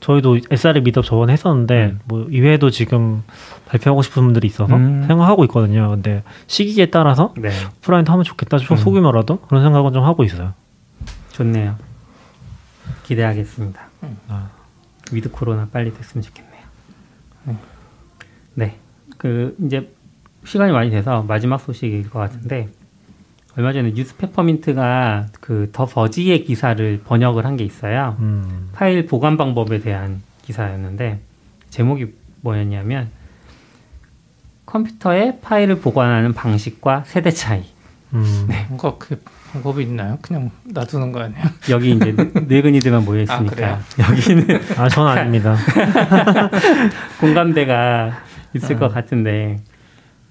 저희도 SRE meetup 저번에 했었는데 음. 뭐 이외에도 지금 발표하고 싶은 분들이 있어서 음. 생각하고 있거든요. 근데 시기에 따라서 네 오프라인도 하면 좋겠다 소- 음. 소규모라도 그런 생각은 좀 하고 있어요. 좋네요. 기대하겠습니다. 아. 위드 코로나 빨리 됐으면 좋겠네요. 네, 그 이제 시간이 많이 돼서 마지막 소식일 것 같은데 얼마 전에 News Peppermint가 그 더 버지의 기사를 번역을 한 게 있어요. 음. 파일 보관 방법에 대한 기사였는데 제목이 뭐였냐면 컴퓨터에 파일을 보관하는 방식과 세대 차이. 음. 뭔가 그 방법이 있나요? 그냥 놔두는 거 아니에요? 여기 이제 늙- 늙은이들만 모여 있으니까 그래요? 여기는 아, 전 아닙니다. 공감대가 있을 것 같은데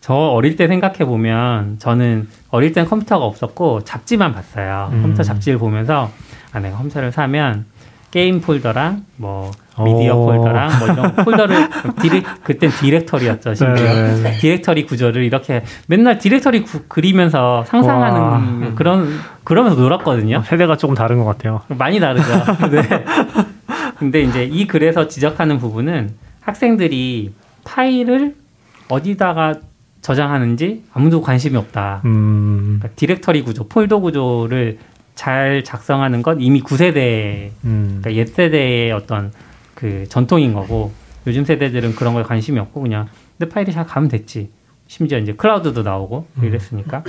저 어릴 때 생각해 보면 저는 어릴 땐 컴퓨터가 없었고 잡지만 봤어요. 음. 컴퓨터 잡지를 보면서 아 내가 컴퓨터를 사면 게임 폴더랑 뭐 미디어 오. 폴더랑 뭐 이런 폴더를 디렉 그땐 디렉터리였죠 심지어 네, 네. 디렉터리 구조를 이렇게 맨날 디렉터리 구- 그리면서 상상하는 와. 그런 그러면서 놀았거든요. 세대가 조금 다른 것 같아요. 많이 다르죠. 네. 근데 이제 이 글에서 지적하는 부분은 학생들이 파일을 어디다가 저장하는지 아무도 관심이 없다. 음. 그러니까 디렉터리 구조, 폴더 구조를 잘 작성하는 건 이미 9세대, 음. 그러니까 옛 세대의 어떤 그 전통인 거고 요즘 세대들은 그런 거에 관심이 없고 그냥 내 파일이 잘 가면 됐지. 심지어 이제 클라우드도 나오고 이랬으니까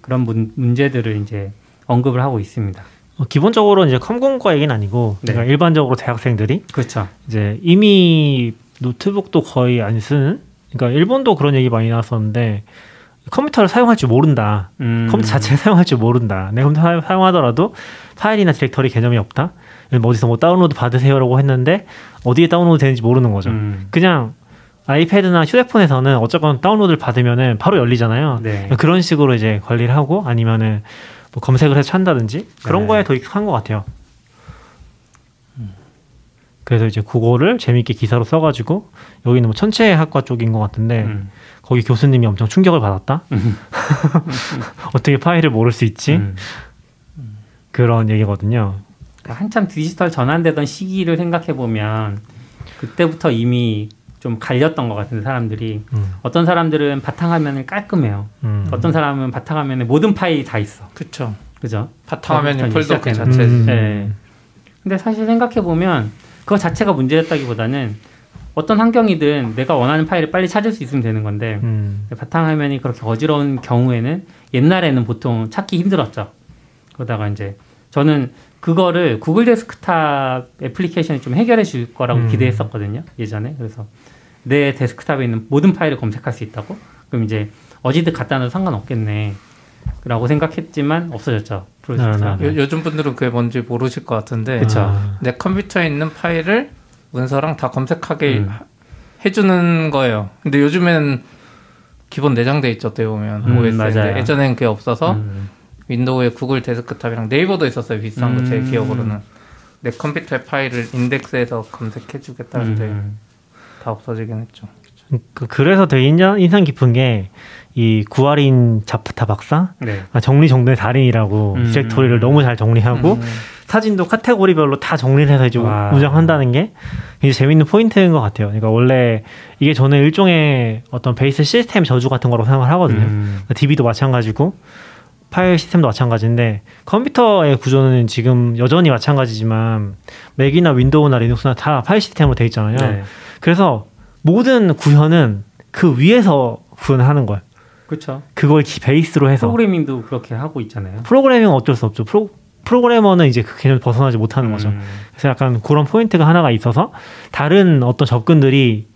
그런 문, 문제들을 이제 언급을 하고 있습니다. 어, 기본적으로 이제 컴공과 얘기는 아니고 네. 그러니까 일반적으로 대학생들이 그렇죠. 이제 이미 노트북도 거의 안 쓰는 그러니까 일본도 그런 얘기 많이 나왔었는데 컴퓨터를 사용할 줄 모른다. 음. 컴퓨터 자체를 사용할 줄 모른다. 내 컴퓨터 사- 사용하더라도 파일이나 디렉터리 개념이 없다. 뭐 어디서 뭐 다운로드 받으세요라고 했는데 어디에 다운로드 되는지 모르는 거죠. 음. 그냥 아이패드나 휴대폰에서는 어쨌건 다운로드를 받으면은 바로 열리잖아요. 네. 그런 식으로 이제 관리를 하고 아니면은 뭐 검색을 해서 찾는다든지 그런 네. 거에 더 익숙한 것 같아요. 그래서 이제 그거를 재밌게 기사로 써가지고 여기는 뭐 천체학과 쪽인 것 같은데 음. 거기 교수님이 엄청 충격을 받았다. 어떻게 파일을 모를 수 있지? 음. 그런 얘기거든요. 그러니까 한참 디지털 전환되던 시기를 생각해 보면 그때부터 이미 좀 갈렸던 것 같은데 사람들이 음, 어떤 사람들은 바탕화면을 깔끔해요. 음. 어떤 사람은 바탕화면에 모든 파일이 다 있어. 그쵸. 그죠? 바탕화면이 폴더 그. 자체지. 음. 네. 근데 사실 생각해 보면 그거 자체가 문제였다기보다는 어떤 환경이든 내가 원하는 파일을 빨리 찾을 수 있으면 되는 건데 음, 바탕화면이 그렇게 어지러운 경우에는 옛날에는 보통 찾기 힘들었죠. 그러다가 이제 저는 그거를 구글 데스크탑 애플리케이션이 좀 해결해 줄 거라고 음. 기대했었거든요. 예전에. 그래서 내 데스크탑에 있는 모든 파일을 검색할 수 있다고? 그럼 이제 어디든 갖다 놔도 상관없겠네. 라고 생각했지만 없어졌죠. 프로젝트가. 네, 네, 요, 요즘 분들은 그게 뭔지 모르실 것 같은데. 아, 내 컴퓨터에 있는 파일을 문서랑 다 검색하게 음. 해주는 거예요. 근데 요즘엔 기본 내장돼 있죠. 어떻게 보면 음, OS. 예전엔 그게 없어서 음. 윈도우에 구글 데스크탑이랑 네이버도 있었어요. 비슷한 거 제 음. 기억으로는. 내 컴퓨터의 파일을 인덱스해서 검색해주겠다는데 음. 다 없어지긴 했죠. 그- 그래서 되게 인상, 인상 깊은 게 이 구아린 자프타 박사 네. 아, 정리정돈의 달인이라고 음. 디렉토리를 너무 잘 정리하고 음. 사진도 카테고리별로 다 정리를 해서 이제 와. 운영한다는 게 이제 재밌는 포인트인 것 같아요. 그러니까 원래 이게 저는 일종의 어떤 베이스 시스템 저주 같은 거라고 생각을 하거든요. 음. DB도 마찬가지고 파일 시스템도 마찬가지인데 컴퓨터의 구조는 지금 여전히 마찬가지지만 맥이나 윈도우나 리눅스나 다 파일 시스템으로 돼 있잖아요. 네. 그래서 모든 구현은 그 위에서 구현하는 거예요. 그렇죠. 그걸 기- 베이스로 해서 프로그래밍도 그렇게 하고 있잖아요. 프로그래밍은 어쩔 수 없죠. 프로, 프로그래머는 이제 그 개념 벗어나지 못하는 거죠. 음. 그래서 약간 그런 포인트가 하나가 있어서 다른 어떤 접근들이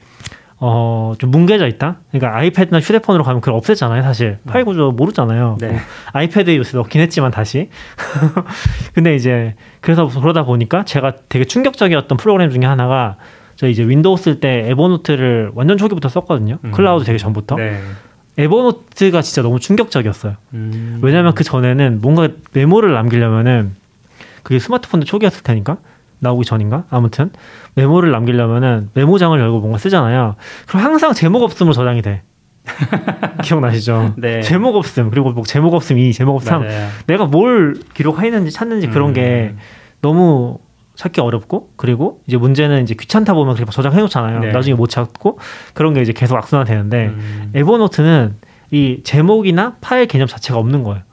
어, 좀 뭉개져 있다. 그러니까 아이패드나 휴대폰으로 가면 그걸 없앴잖아요, 사실. 파일 구조 모르잖아요. 네. 뭐 아이패드에 요새 넣긴 했지만 다시. 근데 이제 그래서 그러다 보니까 제가 되게 충격적이었던 프로그램 중에 하나가 저 이제 윈도우 쓸 때 에버노트를 완전 초기부터 썼거든요. 음. 클라우드 되게 전부터. 네. 에버노트가 진짜 너무 충격적이었어요. 음. 왜냐면 그 전에는 뭔가 메모를 남기려면은 그게 스마트폰도 초기였을 테니까 나오기 전인가 아무튼 메모를 남기려면은 메모장을 열고 뭔가 쓰잖아요. 그럼 항상 제목 없음으로 저장이 돼. 기억나시죠? 네. 제목 없음 그리고 뭐 제목 없음 이 제목 없음 삼. 맞아요. 내가 뭘 기록했는지 찾는지 그런 음. 게 너무 찾기 어렵고 그리고 이제 문제는 이제 귀찮다 보면 그렇게 저장해 놓잖아요. 네. 나중에 못 찾고 그런 게 이제 계속 악순환 되는데 음. 에버노트는 이 제목이나 파일 개념 자체가 없는 거예요.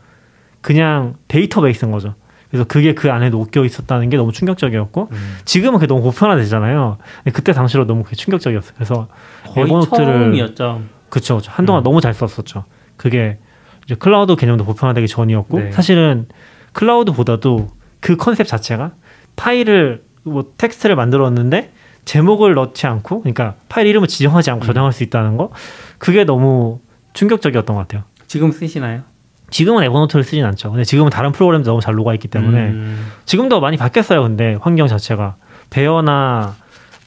그냥 데이터베이스인 거죠. 그래서 그게 그 안에 녹여 있었다는 게 너무 충격적이었고 음. 지금은 그게 너무 보편화되잖아요. 근데 그때 당시로 너무 그게 충격적이었어요. 그래서 에버노트를 처음이었죠. 그쵸 그쵸. 한동안 음. 너무 잘 썼었죠. 그게 이제 클라우드 개념도 보편화되기 전이었고 네. 사실은 클라우드보다도 그 컨셉 자체가 파일을 뭐 텍스트를 만들었는데 제목을 넣지 않고 그러니까 파일 이름을 지정하지 않고 음. 저장할 수 있다는 거 그게 너무 충격적이었던 것 같아요. 지금 쓰시나요? 지금은 에버노트를 쓰진 않죠. 근데 지금은 다른 프로그램도 너무 잘 녹아 있기 때문에 음. 지금도 많이 바뀌었어요. 근데 환경 자체가 Bear나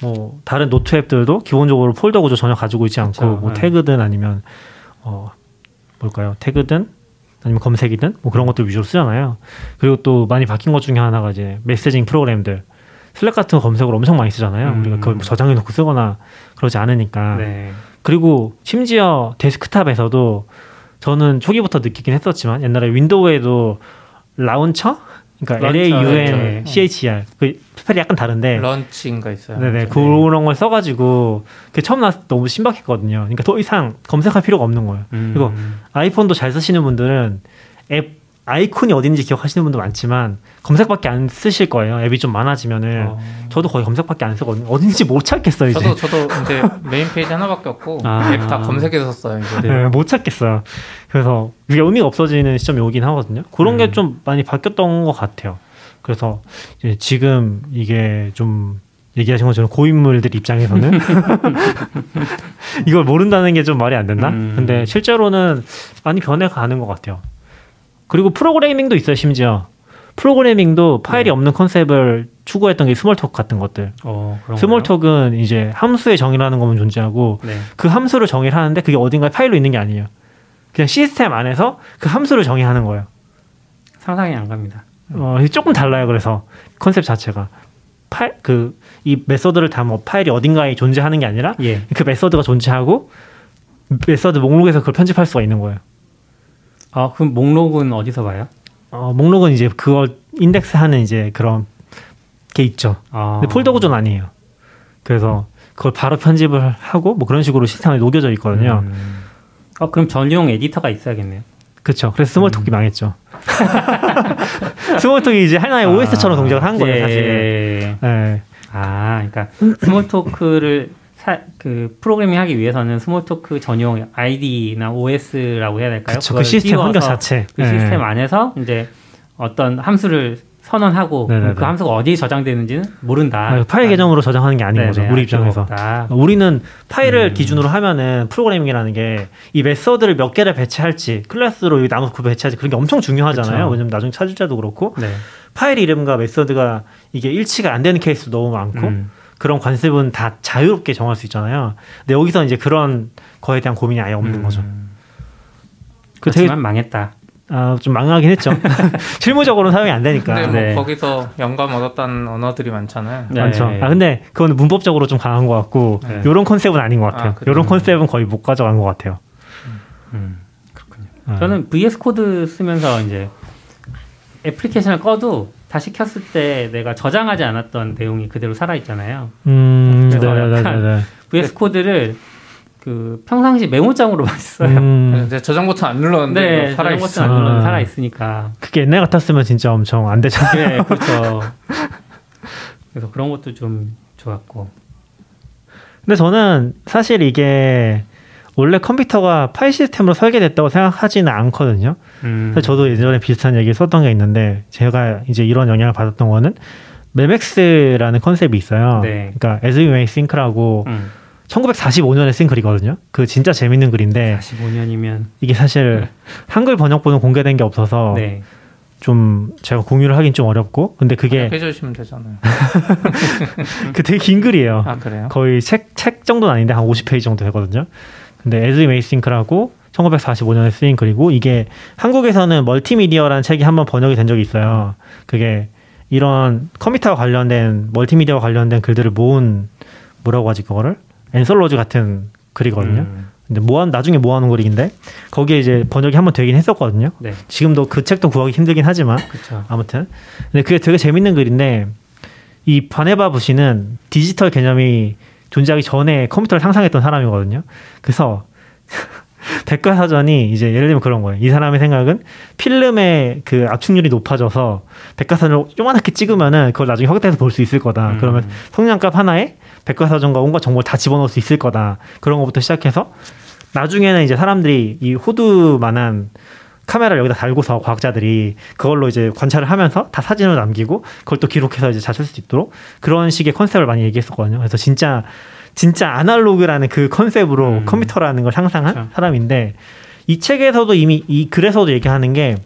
뭐 다른 노트 앱들도 기본적으로 폴더 구조 전혀 가지고 있지 않고 그쵸, 뭐 네. 태그든 아니면 어 뭘까요? 태그든 아니면 검색이든 뭐 그런 것들 위주로 쓰잖아요. 그리고 또 많이 바뀐 것 중에 하나가 이제 messaging 프로그램들 슬랙 같은 거 검색을 엄청 많이 쓰잖아요. 음. 우리가 그걸 뭐 저장해 놓고 쓰거나 그러지 않으니까. 네. 그리고 심지어 데스크탑에서도 저는 초기부터 느끼긴 했었지만 옛날에 윈도우에도 launcher 그러니까 launcher, L A U N 네. C H R 그 스펠이 약간 다른데 Launchy인가 있어요. 네네 네. 그런 걸 써가지고 그 처음 나왔을 때 너무 신박했거든요. 그러니까 더 이상 검색할 필요가 없는 거예요. 음. 그리고 아이폰도 잘 쓰시는 분들은 앱 아이콘이 어딘지 기억하시는 분도 많지만 검색밖에 안 쓰실 거예요. 앱이 좀 많아지면은 어. 저도 거의 검색밖에 안 쓰거든요. 어딘지 못 찾겠어요 이제. 저도 저도 근데 메인 페이지 하나밖에 없고 아. 앱 다 검색해서 써요. 이제. 네, 못 찾겠어요. 그래서 이게 의미가 없어지는 시점이 오긴 하거든요. 그런 게 음. 좀 많이 바뀌었던 것 같아요. 그래서 지금 이게 좀 얘기하신 것처럼 고인물들 입장에서는 이걸 모른다는 게 좀 말이 안 된다. 음. 근데 실제로는 많이 변해가는 것 같아요. 그리고 프로그래밍도 있어요. 심지어 프로그래밍도 파일이 네. 없는 컨셉을 추구했던 게 Smalltalk 같은 것들. 어, Smalltalk은 이제 함수의 정의라는 것만 존재하고 네. 그 함수를 정의를 하는데 그게 어딘가에 파일로 있는 게 아니에요. 그냥 시스템 안에서 그 함수를 정의하는 거예요. 상상이 안 갑니다. 어, 조금 달라요. 그래서 컨셉 자체가 파일 그 이 메서드를 다 뭐 파일이 어딘가에 존재하는 게 아니라 예. 그 메서드가 존재하고 메서드 목록에서 그걸 편집할 수가 있는 거예요. 아, 그럼 목록은 어디서 봐요? 어, 목록은 이제 그걸 인덱스 하는 이제 그런 게 있죠. 아. 근데 폴더 구조는 아니에요. 그래서 그걸 바로 편집을 하고 뭐 그런 식으로 시스템에 녹여져 있거든요. 음. 아, 그럼 전용 에디터가 있어야겠네요. 그렇죠. 그래서 Smalltalk이 음. 망했죠. Smalltalk이 이제 하나의 OS처럼 동작을 한 거예요, 예. 사실은. 네. 아, 그러니까 Smalltalk를 사, 그 프로그래밍 하기 위해서는 Smalltalk 전용 IDE나 OS라고 해야 될까요? 그쵸. 그 시스템 환경 자체. 그 네. 시스템 안에서 이제 어떤 함수를 선언하고 네네네. 그 함수가 어디에 저장되는지는 모른다. 아, 파일 기준으로 저장하는 게 아닌 네네, 거죠. 알 우리 입장에서. 없다. 우리는 파일을 음. 기준으로 하면은 프로그래밍이라는 게 이 method를 몇 개를 배치할지 클래스로 나눠서 그 배치할지 그런 게 엄청 중요하잖아요. 그쵸. 왜냐면 나중에 찾을 때도 그렇고 네. 파일 이름과 method가 이게 일치가 안 되는 케이스도 너무 많고 음. 그런 관습은 다 자유롭게 정할 수 있잖아요. 근데 여기서 이제 그런 거에 대한 고민이 아예 없는 거죠. 음. 그 되게 망했다. 아, 좀 망하긴 했죠. 실무적으로는 사용이 안 되니까. 근데 뭐 네. 거기서 영감 얻었다는 언어들이 많잖아요. 네. 많죠. 아 근데 그건 문법적으로 좀 강한 것 같고 네. 요런 컨셉은 아닌 것 같아요. 아? 요런 컨셉은 거의 못 가져간 것 같아요. 음, 그렇군요. 아. 저는 VS Code 쓰면서 이제 애플리케이션을 꺼도 다시 켰을 때 내가 저장하지 않았던 내용이 그대로 살아 있잖아요. 음, 그래서 네네네. 약간 VS Code를 그 평상시 메모장으로 많이 써요. 음, 근데 저장 버튼 안 눌렀는데 네, 살아 저장. 버튼 안 눌러도 아. 살아 있으니까. 그게 옛날 같았으면 진짜 엄청 안 되잖아요. 네, 그렇죠. 그래서 그런 것도 좀 좋았고. 근데 저는 사실 이게 원래 컴퓨터가 파일 시스템으로 설계됐다고 생각하지는 않거든요. 음, 그래서 저도 예전에 비슷한 얘기 썼던 게 있는데 제가 이제 이런 영향을 받았던 거는 메맥스라는 컨셉이 있어요. 네. 그러니까 As You May Think라고 음, 1945년에 쓴 글이거든요. 그 진짜 재밌는 글인데 45년이면 이게 사실 한글 번역본은 공개된 게 없어서 네. 좀 제가 공유를 하긴 좀 어렵고 근데 그게 해주시면 되잖아요. 그 되게 긴 글이에요. 아 그래요? 거의 책, 책 정도는 아닌데 한 50페이지 정도 되거든요. 근데 As We May Think라고 1945년에 쓰인 글이고 이게 한국에서는 멀티미디어라는 책이 한번 번역이 된 적이 있어요. 그게 이런 컴퓨터와 관련된 멀티미디어와 관련된 글들을 모은 뭐라고 하지 그거를 엔솔로지 같은 글이거든요. 음, 근데 모아 나중에 모아놓은 글인데 거기에 이제 번역이 한번 되긴 했었거든요. 네, 지금도 그 책도 구하기 힘들긴 하지만 그렇죠. 아무튼 근데 그게 되게 재밌는 글인데 이 바네바 부시는 디지털 개념이 존재하기 전에 컴퓨터를 상상했던 사람이거든요. 그래서 백과사전이 이제 예를 들면 그런 거예요. 이 사람의 생각은 필름의 그 압축률이 높아져서 백과사전을 조그맣게 찍으면은 그걸 나중에 확대해서 볼 수 있을 거다. 음. 그러면 성냥갑 하나에 백과사전과 온갖 정보를 다 집어넣을 수 있을 거다. 그런 것부터 시작해서 나중에는 이제 사람들이 이 호두만한 카메라를 여기다 달고서 과학자들이 그걸로 이제 관찰을 하면서 다 사진을 남기고 그걸 또 기록해서 이제 잘 쓸 수 있도록 그런 식의 컨셉을 많이 얘기했었거든요. 그래서 진짜 진짜 아날로그라는 그 컨셉으로 음. 컴퓨터라는 걸 상상한 그렇죠. 사람인데 이 책에서도 이미 이 글에서도 얘기하는 게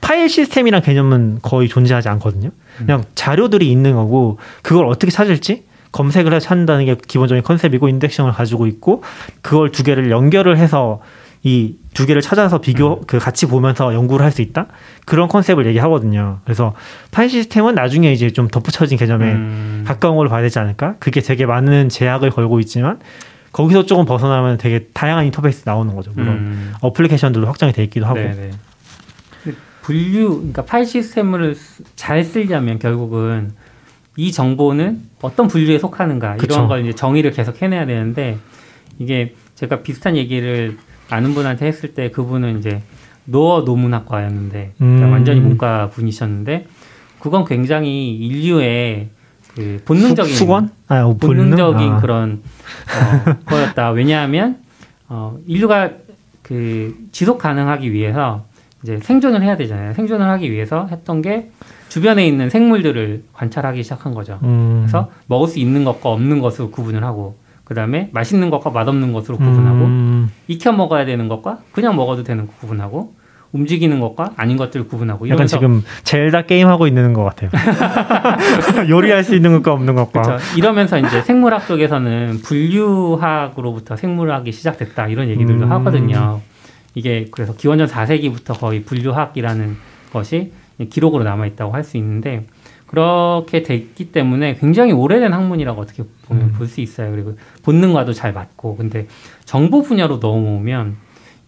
파일 시스템이란 개념은 거의 존재하지 않거든요. 그냥 자료들이 있는 거고 그걸 어떻게 찾을지 검색을 해서 찾는다는 게 기본적인 컨셉이고 indexing을 가지고 있고 그걸 두 개를 연결을 해서 이 두 개를 찾아서 비교 그 같이 보면서 연구를 할 수 있다 그런 컨셉을 얘기하거든요. 그래서 파일 시스템은 나중에 이제 좀 덧붙여진 개념에 음, 가까운 걸로 봐야 되지 않을까? 그게 되게 많은 제약을 걸고 있지만 거기서 조금 벗어나면 되게 다양한 인터페이스 나오는 거죠. 물론 음, 어플리케이션들도 확장이 돼 있기도 하고. 네, 네. 근데 분류, 그러니까 파일 시스템을 쓰- 잘 쓰려면 결국은 이 정보는 어떤 분류에 속하는가 그쵸. 이런 걸 이제 정의를 계속 해내야 되는데 이게 제가 비슷한 얘기를 아는 분한테 했을 때 그분은 이제 노어 노문학과였는데 그러니까 음. 완전히 문과 분이셨는데 그건 굉장히 인류의 그 본능적인 수, 관 아, 어, 본능? 본능적인 아. 그런 어, 거였다. 왜냐하면 어, 인류가 그 지속 가능하기 위해서 이제 생존을 해야 되잖아요. 생존을 하기 위해서 했던 게 주변에 있는 생물들을 관찰하기 시작한 거죠. 음. 그래서 먹을 수 있는 것과 없는 것으로 구분을 하고 그 다음에 맛있는 것과 맛없는 것으로 구분하고 음. 익혀 먹어야 되는 것과 그냥 먹어도 되는 거 구분하고 움직이는 것과 아닌 것들을 구분하고 약간 지금 젤다 게임 하고 있는 것 같아요. 요리할 수 있는 것과 없는 것과. 그렇죠. 이러면서 이제 생물학 쪽에서는 분류학으로부터 생물학이 시작됐다 이런 얘기들도 음. 하거든요. 이게 그래서 기원전 4세기부터 거의 분류학이라는 것이 기록으로 남아 있다고 할 수 있는데 그렇게 됐기 때문에 굉장히 오래된 학문이라고 어떻게 보면 음. 볼수 있어요. 그리고 본능과도 잘 맞고 근데 정보 분야로 넘어오면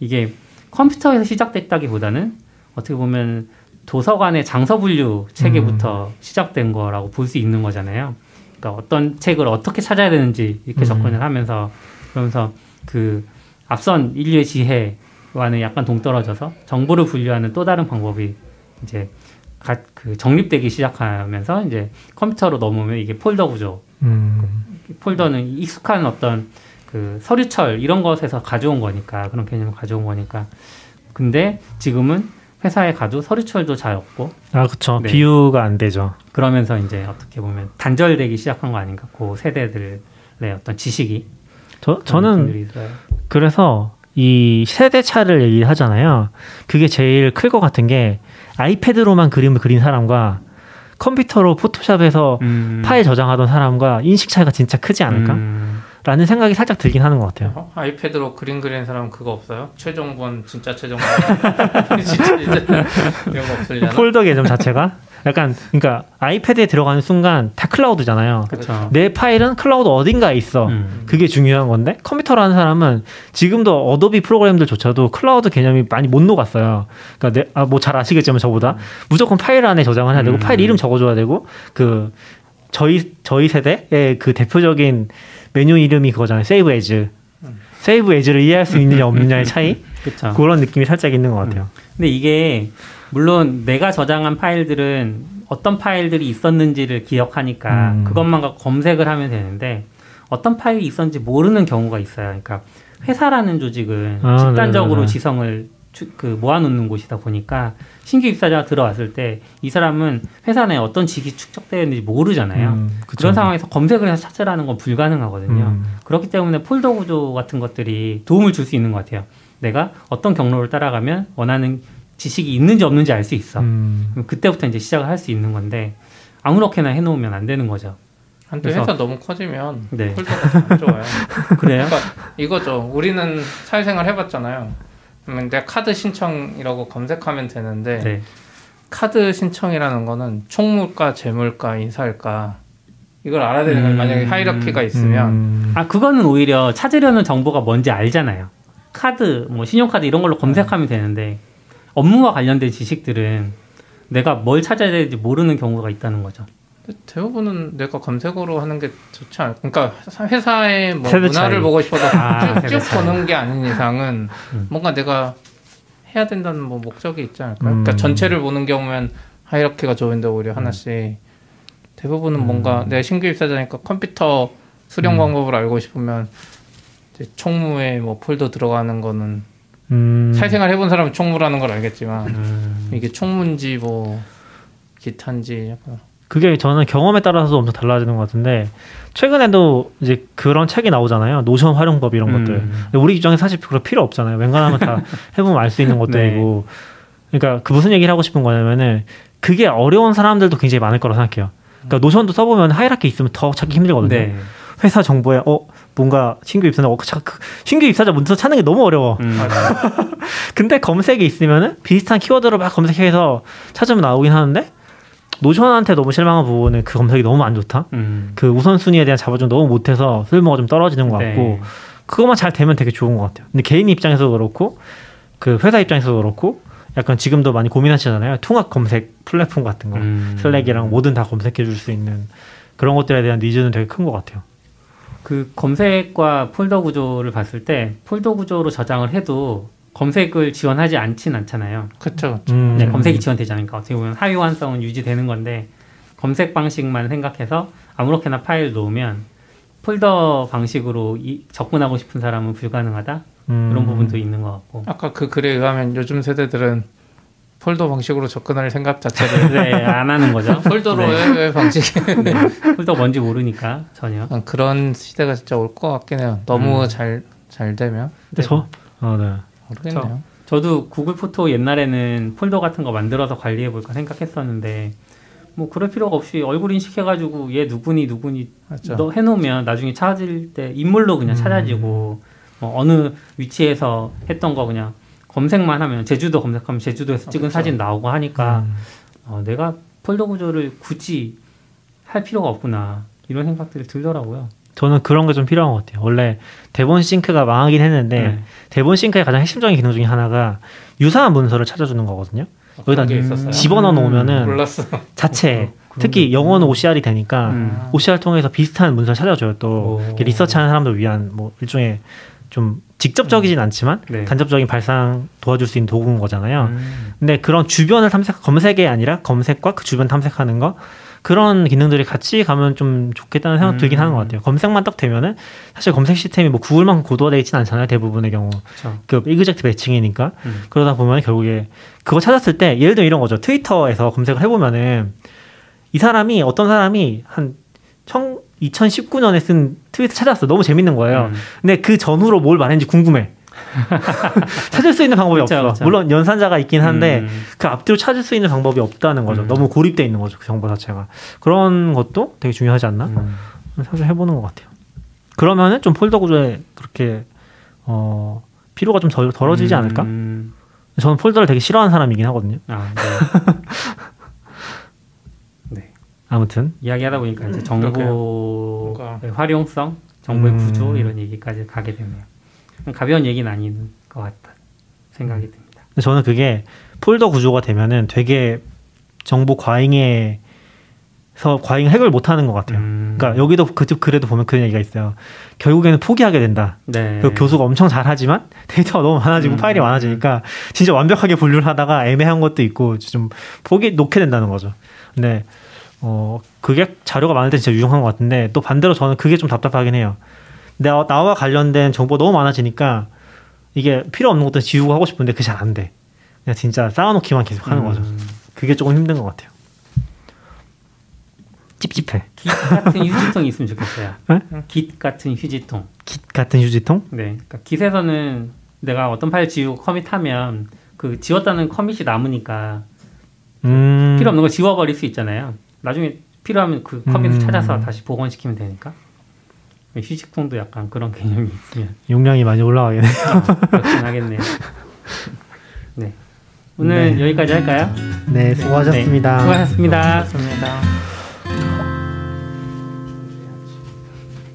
이게 컴퓨터에서 시작됐다기보다는 어떻게 보면 도서관의 장서 분류 체계부터 시작된 거라고 볼 수 있는 거잖아요. 그러니까 어떤 책을 어떻게 찾아야 되는지 이렇게 음. 접근을 하면서 그러면서 그 앞선 인류의 지혜와는 약간 동떨어져서 정보를 분류하는 또 다른 방법이 이제 가, 그 정립되기 시작하면서 이제 컴퓨터로 넘으면 이게 폴더 구조 음. 폴더는 익숙한 어떤 그 서류철 이런 것에서 가져온 거니까 그런 개념을 가져온 거니까 근데 지금은 회사에 가도 서류철도 잘 없고 아, 그쵸. 네. 비유가 안 되죠. 그러면서 이제 어떻게 보면 단절되기 시작한 거 아닌가 그 세대들의 어떤 지식이 저, 저는. 그래서 이 세대 차를 얘기하잖아요. 그게 제일 클 것 같은 게 아이패드로만 그림을 그린 사람과 컴퓨터로 포토샵에서 음. 파일 저장하던 사람과 인식 차이가 진짜 크지 않을까? 음. 라는 생각이 살짝 들긴 하는 것 같아요. 어? 아이패드로 그림 그리는 사람 그거 없어요? 최종본 진짜 최종본 진짜 진짜 이런 거 없으려나? 폴더 개념 자체가 약간 그러니까 아이패드에 들어가는 순간 다 클라우드잖아요. 그렇죠. 내 파일은 클라우드 어딘가에 있어. 음. 그게 중요한 건데 컴퓨터로 하는 사람은 지금도 어도비 프로그램들조차도 클라우드 개념이 많이 못 녹았어요. 그러니까 뭐잘 아시겠지만 저보다 무조건 파일 안에 저장을 해야 되고 음. 파일 이름 적어줘야 되고 그 저희 저희 세대의 그 대표적인 메뉴 이름이 그거잖아요. Save As. Save As를 이해할 수 있느냐 없느냐의 차이 그렇죠. 그런 느낌이 살짝 있는 것 같아요. 근데 이게 물론 내가 저장한 파일들은 어떤 파일들이 있었는지를 기억하니까 음. 그것만 갖고 검색을 하면 되는데 어떤 파일이 있었는지 모르는 경우가 있어요. 그러니까 회사라는 조직은 아, 집단적으로 네네네. 지성을 추- 그 모아놓는 곳이다 보니까 신규 입사자가 들어왔을 때 이 사람은 회사 내에 어떤 직이 축적되어 있는지 모르잖아요. 음. 그런 상황에서 검색을 해서 찾으라는 건 불가능하거든요. 음. 그렇기 때문에 폴더 구조 같은 것들이 도움을 줄 수 있는 것 같아요. 내가 어떤 경로를 따라가면 원하는 지식이 있는지 없는지 알 수 있어. 음. 그럼 그때부터 이제 시작을 할 수 있는 건데 아무렇게나 해놓으면 안 되는 거죠. 한때 그래서- 회사 너무 커지면 네. 폴더가 안 좋아요. 그래요? 그러니까 이거죠. 우리는 사회생활 해봤잖아요. 그러면 내가 카드 신청이라고 검색하면 되는데 네. 카드 신청이라는 거는 총무과, 재물과, 인사일까 이걸 알아야 되는 거예요. 음. 만약에 하이라키가 있으면 음. 아 그거는 오히려 찾으려는 정보가 뭔지 알잖아요. 카드, 뭐 신용카드 이런 걸로 검색하면 되는데 업무와 관련된 지식들은 내가 뭘 찾아야 되는지 모르는 경우가 있다는 거죠. 대부분은 내가 검색어로 하는 게 좋지 않을까. 그러니까 회사의 뭐 문화를 차이. 보고 싶어서 아, 쭉쭉 차이. 보는 게 아닌 이상은 음. 뭔가 내가 해야 된다는 뭐 목적이 있지 않을까요? 음. 그러니까 전체를 보는 경우면 하이라키가 좋은데 오히려 하나씩 대부분은 뭔가 내가 신규 입사자니까 컴퓨터 수령 음. 방법을 알고 싶으면 이제 총무에 뭐 폴더 들어가는 거는 음. 사회생활 해본 사람은 총무라는 걸 알겠지만 음. 이게 총무인지 뭐 기타인지 약간 그게 저는 경험에 따라서 엄청 달라지는 것 같은데 최근에도 이제 그런 책이 나오잖아요. 노션 활용법 이런 음. 것들. 근데 우리 입장에 사실 그런 필요 없잖아요. 웬간하면 다 해보면 알 수 있는 것들이고. 그러니까 그 무슨 얘기를 하고 싶은 거냐면은 그게 어려운 사람들도 굉장히 많을 거라고 생각해요. 그러니까 노션도 써보면 hierarchy 있으면 더 찾기 힘들거든요. 네. 회사 정보에 어 뭔가 신규 입사자 어, 자, 그 신규 입사자 문서 찾는 게 너무 어려워. 음. 근데 검색이 있으면은 비슷한 키워드로 막 검색해서 찾으면 나오긴 하는데 노션한테 너무 실망한 부분은 그 검색이 너무 안 좋다. 음. 그 우선순위에 대한 자부심 너무 못해서 쓸모가 좀 떨어지는 것 같고 네. 그것만 잘 되면 되게 좋은 것 같아요. 근데 개인 입장에서도 그렇고 그 회사 입장에서도 그렇고 약간 지금도 많이 고민하시잖아요. 통합 검색 플랫폼 같은 거 음. 슬랙이랑 뭐든 다 검색해 줄 수 있는 그런 것들에 대한 니즈는 되게 큰 것 같아요. 그 검색과 폴더 구조를 봤을 때 폴더 구조로 저장을 해도 검색을 지원하지 않진 않잖아요. 그쵸 음. 네, 검색이 지원되지 않으니까 어떻게 보면 하위 호환성은 유지되는 건데 검색 방식만 생각해서 아무렇게나 파일 놓으면 폴더 방식으로 이- 접근하고 싶은 사람은 불가능하다 음. 이런 부분도 있는 것 같고 아까 그 글에 의하면 요즘 세대들은 폴더 방식으로 접근할 생각 자체를 네, 안 하는 거죠. 폴더로의 왜 방식이 네. 폴더 뭔지 모르니까 전혀. 약간 그런 시대가 진짜 올 것 같긴 해요. 너무 음. 잘잘 되면 근데 저 아, 네. 모르겠네요. 저 도 구글 포토 옛날에는 폴더 같은 거 만들어서 관리해 볼까 생각했었는데 뭐 그럴 필요가 없이 얼굴 인식해가지고 얘 누구니 누구니. 너 해놓으면 나중에 찾을 때 인물로 그냥 음. 찾아지고 뭐 어느 위치에서 했던 거 그냥 검색만 하면 제주도 검색하면 제주도에서 찍은 그쵸. 사진 나오고 하니까 음. 어, 내가 폴더 구조를 굳이 할 필요가 없구나 이런 생각들이 들더라고요. 저는 그런 게 좀 필요한 것 같아요. 원래 대본 싱크가 망하긴 했는데 네. 대본 싱크의 가장 핵심적인 기능 중에 하나가 유사한 문서를 찾아주는 거거든요. 여기다 그런 게 있었어요. 집어넣어 놓으면은 몰랐어. 자체 특히 게 영어는 OCR이 되니까 음. OCR 통해서 비슷한 문서를 찾아줘요. 또 리서치하는 사람들 위한 뭐 일종의 좀 직접적이진 않지만 네. 간접적인 발상 도와줄 수 있는 도구인 거잖아요. 음. 근데 그런 주변을 탐색 검색이 아니라 검색과 그 주변 탐색하는 거 그런 기능들이 같이 가면 좀 좋겠다는 생각 들긴 음. 하는 것 같아요. 검색만 딱 되면은 사실 검색 시스템이 뭐 구글만큼 고도화되어 있진 않잖아요. 대부분의 경우 그렇죠. 그 이그젝트 매칭이니까 음. 그러다 보면 결국에 그거 찾았을 때 예를 들어 이런 거죠. 트위터에서 검색을 해보면은 이 사람이 어떤 사람이 한 2019년에 쓴 트위터 찾았어. 너무 재밌는 거예요. 음. 근데 그 전후로 뭘 말했는지 궁금해. 찾을 수 있는 방법이 그쵸, 없어. 그쵸. 물론 연산자가 있긴 한데 음. 그 앞뒤로 찾을 수 있는 방법이 없다는 거죠. 음. 너무 고립돼 있는 거죠. 그 정보 자체가. 그런 것도 되게 중요하지 않나? 음. 사실 해보는 것 같아요. 그러면은 좀 폴더 구조에 그렇게 어 피로가 좀 덜, 덜어지지 않을까? 음. 저는 폴더를 되게 싫어하는 사람이긴 하거든요. 아, 네. 네. 아무튼 이야기하다 보니까 이제 그러게요. 정보의 활용성, 정보의 음. 구조 이런 얘기까지 가게 되네요. 가벼운 얘기는 아닌 것 같다 생각이 듭니다. 근데 저는 그게 폴더 구조가 되면은 되게 정보 과잉에 서 과잉 해결 못하는 것 같아요. 음. 그러니까 여기도 그쪽 글에도 보면 그런 얘기가 있어요. 결국에는 포기하게 된다. 네. 그 교수가 엄청 잘하지만 데이터가 너무 많아지고 음. 파일이 많아지니까 진짜 완벽하게 분류를 하다가 애매한 것도 있고 좀 포기 놓게 된다는 거죠. 근데 어 그게 자료가 많을 때 진짜 유용한 것 같은데 또 반대로 저는 그게 좀 답답하긴 해요. 나, 나와 관련된 정보 너무 많아지니까 이게 필요 없는 것도 지우고 하고 싶은데 그게 잘 안 돼. 그냥 진짜 쌓아놓기만 계속 하는 거죠. 음. 그게 조금 힘든 것 같아요. 찝찝해. 깃 같은 휴지통이 있으면 좋겠어요. 네? 깃 같은 휴지통. 깃 같은 휴지통? 네. 그러니까 깃에서는 내가 어떤 파일 지우고 커밋하면 그 지웠다는 커밋이 남으니까 음. 필요 없는 걸 지워버릴 수 있잖아요. 나중에 필요하면 그 커밋을 음. 찾아서 다시 복원시키면 되니까. 휴지통도 약간 그런 개념이 있으면 용량이 많이 올라가겠네. 그렇긴 하겠네요. 네. 오늘 네. 여기까지 할까요? 네, 수고하셨습니다. 수고하셨습니다. 좋습니다.